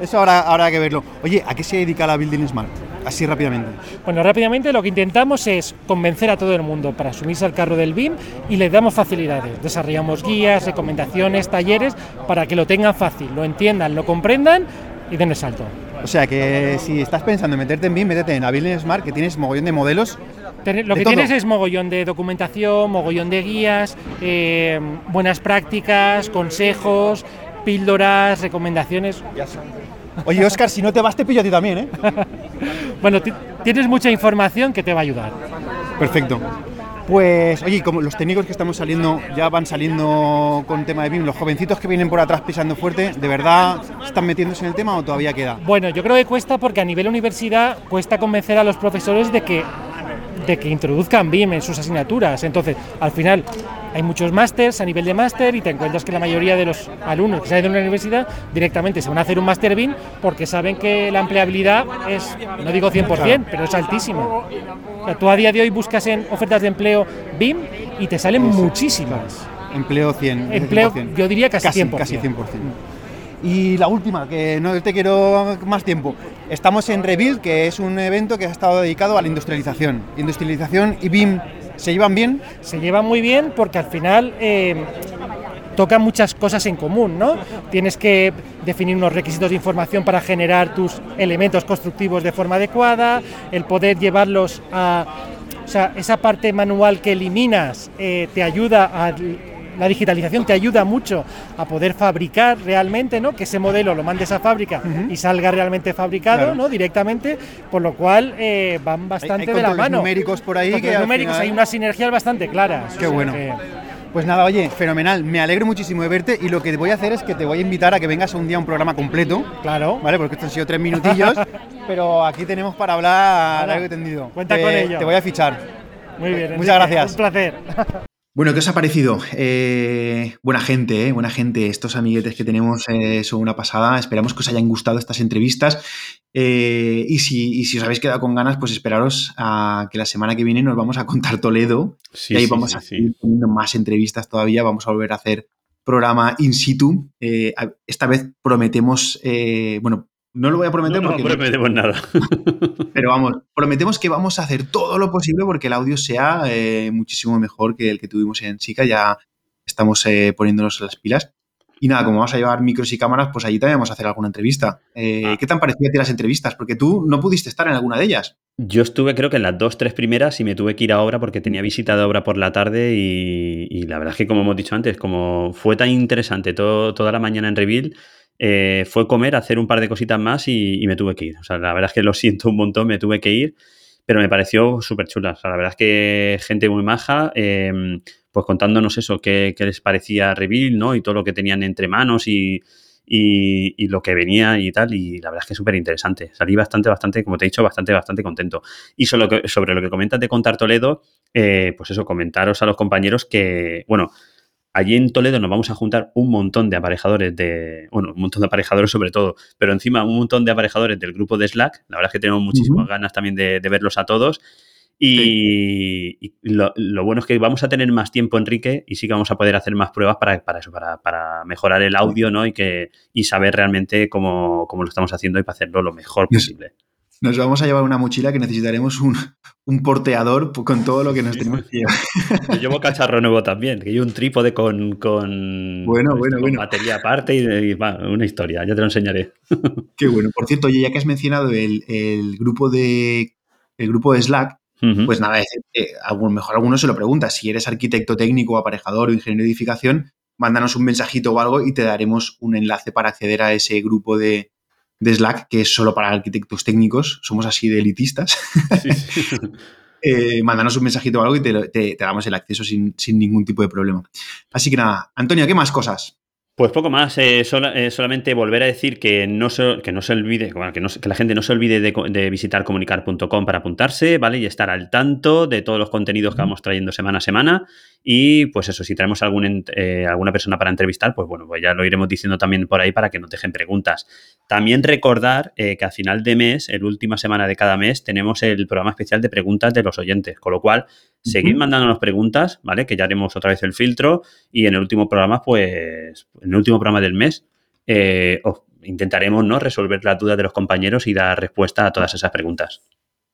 I: eso habrá, habrá que verlo. Oye, ¿a qué se dedica la Building Smart? Así rápidamente.
H: Bueno, rápidamente lo que intentamos es convencer a todo el mundo para sumirse al carro del BIM y les damos facilidades. Desarrollamos guías, recomendaciones, talleres para que lo tengan fácil, lo entiendan, lo comprendan y den el salto.
I: O sea que si estás pensando en meterte en BIM, métete en la Building Smart, que tienes mogollón de modelos.
H: Lo que tienes es mogollón de documentación, mogollón de guías, eh, buenas prácticas, consejos, píldoras, recomendaciones.
I: Oye, Oscar, si no te vas, te pillo a ti también, ¿eh?
H: bueno, tienes mucha información que te va a ayudar.
I: Perfecto. Pues, oye, como los técnicos que estamos saliendo ya van saliendo con tema de BIM, los jovencitos que vienen por atrás pisando fuerte, ¿de verdad están metiéndose en el tema o todavía queda?
H: Bueno, yo creo que cuesta porque a nivel universidad cuesta convencer a los profesores de que de que introduzcan BIM en sus asignaturas. Entonces, al final, hay muchos másters a nivel de máster y te encuentras que la mayoría de los alumnos que salen de una universidad directamente se van a hacer un máster BIM porque saben que la empleabilidad es, no digo 100%, pero es altísima. tú a día de hoy buscas en ofertas de empleo BIM y te salen muchísimas.
I: Empleo 100.
H: Empleo, yo diría casi, casi 100%.
I: Casi 100%. Y la última, que no te quiero más tiempo. Estamos en Rebuild, que es un evento que ha estado dedicado a la industrialización. Industrialización y BIM, ¿se llevan bien?
H: Se llevan muy bien porque al final eh, tocan muchas cosas en común, ¿no? Tienes que definir unos requisitos de información para generar tus elementos constructivos de forma adecuada, el poder llevarlos a... O sea, esa parte manual que eliminas eh, te ayuda a la digitalización te ayuda mucho a poder fabricar realmente, ¿no? Que ese modelo lo mandes a fábrica y salga realmente fabricado, ¿no? Directamente, por lo cual eh, van bastante de la mano.
I: numéricos por ahí.
H: que numéricos hay unas sinergias bastante claras.
I: Qué bueno. Pues nada, oye, fenomenal. Me alegro muchísimo de verte y lo que te voy a hacer es que te voy a invitar a que vengas un día a un programa completo.
H: Claro.
I: ¿Vale? Porque esto han sido tres minutillos, *laughs* pero aquí tenemos para hablar largo y tendido.
H: Cuenta con ello.
I: Te voy a fichar.
H: Muy bien.
I: Muchas gracias.
H: Un placer. *laughs*
B: Bueno, ¿qué os ha parecido? Eh, buena gente, ¿eh? buena gente. Estos amiguetes que tenemos eh, son una pasada. Esperamos que os hayan gustado estas entrevistas. Eh, y, si, si, os habéis quedado con ganas, pues esperaros a que la semana que viene nos vamos a contar Toledo. y ahí vamos a seguir teniendo más entrevistas todavía. Vamos a volver a hacer programa in situ. esta vez prometemos, bueno, no lo voy a prometer porque.
A: No prometemos nada. *laughs*
B: Pero vamos, prometemos que vamos a hacer todo lo posible porque el audio sea eh, muchísimo mejor que el que tuvimos en Chica. Ya estamos eh, poniéndonos las pilas. Y nada, como vamos a llevar micros y cámaras, pues allí también vamos a hacer alguna entrevista. Eh, ah. ¿Qué tan parecía a ti las entrevistas? Porque tú no pudiste estar en alguna de ellas.
A: Yo estuve creo que en las dos, tres primeras y me tuve que ir a obra porque tenía visita de obra por la tarde y, la verdad es que como hemos dicho antes, como fue tan interesante todo, toda la mañana en Reveal, eh, fue comer, hacer un par de cositas más y, me tuve que ir. O sea, la verdad es que lo *laughs* siento un montón, me tuve que ir, pero me pareció súper chula. O sea, la verdad es que gente muy maja, em, pues contándonos eso, qué, les parecía Reveal, ¿no? Y todo lo que tenían entre manos y, y, lo que venía y tal. Y la verdad es que súper interesante. Salí bastante, bastante, como te he dicho, bastante, bastante contento. Y sobre, sobre lo que comentas de Contar Toledo, eh, pues eso, comentaros a los compañeros que, bueno, allí en Toledo nos vamos a juntar un montón de aparejadores de, bueno, un montón de aparejadores sobre todo, pero encima un montón de aparejadores del grupo de Slack. La verdad es que tenemos muchísimas ganas también de, verlos a todos. Y, lo, bueno es que vamos a tener más tiempo, Enrique, y sí que vamos a poder hacer más pruebas para, para eso, para, para, mejorar el audio, ¿no? Y que y saber realmente cómo, cómo, lo estamos haciendo y para hacerlo lo mejor posible.
B: Nos vamos a llevar una mochila que necesitaremos un, un porteador con todo lo que nos tenemos que llevar.
A: Yo llevo cacharro nuevo también, que llevo un trípode con, con,
B: bueno, bueno, bueno.
A: batería aparte y, una historia, ya te lo enseñaré. *laughs*
B: Qué bueno. Por cierto, ya que has mencionado el, el grupo de el grupo de Slack, pues nada, a lo mejor alguno se lo pregunta, si eres arquitecto técnico, aparejador o ingeniero de edificación, mándanos un mensajito o algo y te daremos un enlace para acceder a ese grupo de, Slack que es solo para arquitectos técnicos, somos así de elitistas. *laughs* Eh, mándanos un mensajito o algo y te, damos el acceso sin, sin, ningún tipo de problema. Así que nada, Antonio, ¿qué más cosas?
A: Pues poco más, eh, eh, solamente volver a decir que no se, que no se olvide, que, la gente no se olvide de, visitar comunicar.com para apuntarse, ¿vale? Y estar al tanto de todos los contenidos que vamos trayendo semana a semana. Y pues eso, si traemos algún, eh, alguna persona para entrevistar, pues bueno, pues ya lo iremos diciendo también por ahí para que no dejen preguntas. También recordar que a final de mes, el última semana de cada mes, tenemos el programa especial de preguntas de los oyentes, con lo cual seguid mandándonos preguntas, ¿vale? Que ya haremos otra vez el filtro y en el último programa, pues, en el último programa del mes, eh, intentaremos ¿no? resolver las dudas de los compañeros y dar respuesta a todas esas preguntas.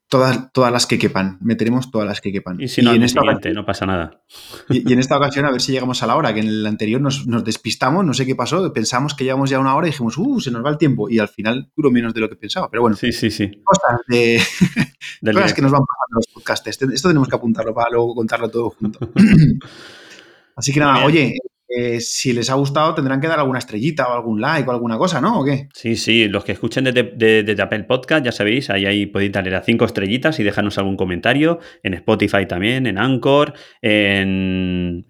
B: Todas, todas las que quepan, meteremos todas las que quepan.
A: Y si no, en esta no pasa nada.
B: Y, en esta ocasión a ver si llegamos a la hora, que en el anterior nos, despistamos, no sé qué pasó, pensamos que llevamos ya una hora y dijimos, uh, se nos va el tiempo, y al final duró menos de lo que pensaba, pero bueno.
A: Sí, sí, sí.
B: Cosas, de, *laughs* cosas que nos van pasando los podcasts. Esto tenemos que apuntarlo para luego contarlo todo junto. *laughs* Así que nada, oye, eh, si les ha gustado tendrán que dar alguna estrellita o algún like o alguna cosa, ¿no? ¿O qué?
A: Sí, sí, los que escuchen desde de, Apple Podcast, ya sabéis, ahí, ahí podéis darle a cinco estrellitas y dejarnos algún comentario, en Spotify también, en Anchor, en...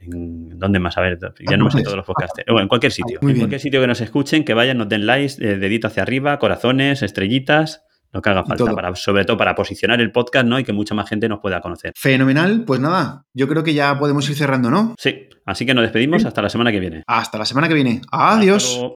A: ¿Dónde más? A ver, ya no me sé todos los podcasts. Bueno, en cualquier sitio. en cualquier sitio que nos escuchen, que vayan, nos den likes, eh, dedito hacia arriba, corazones, estrellitas lo que haga falta, para, sobre todo para posicionar el podcast, ¿no? Y que mucha más gente nos pueda conocer.
B: Fenomenal, pues nada, yo creo que ya podemos ir cerrando, ¿no?
A: Sí, así que nos despedimos hasta la semana que viene.
B: Hasta la semana que viene. Adiós.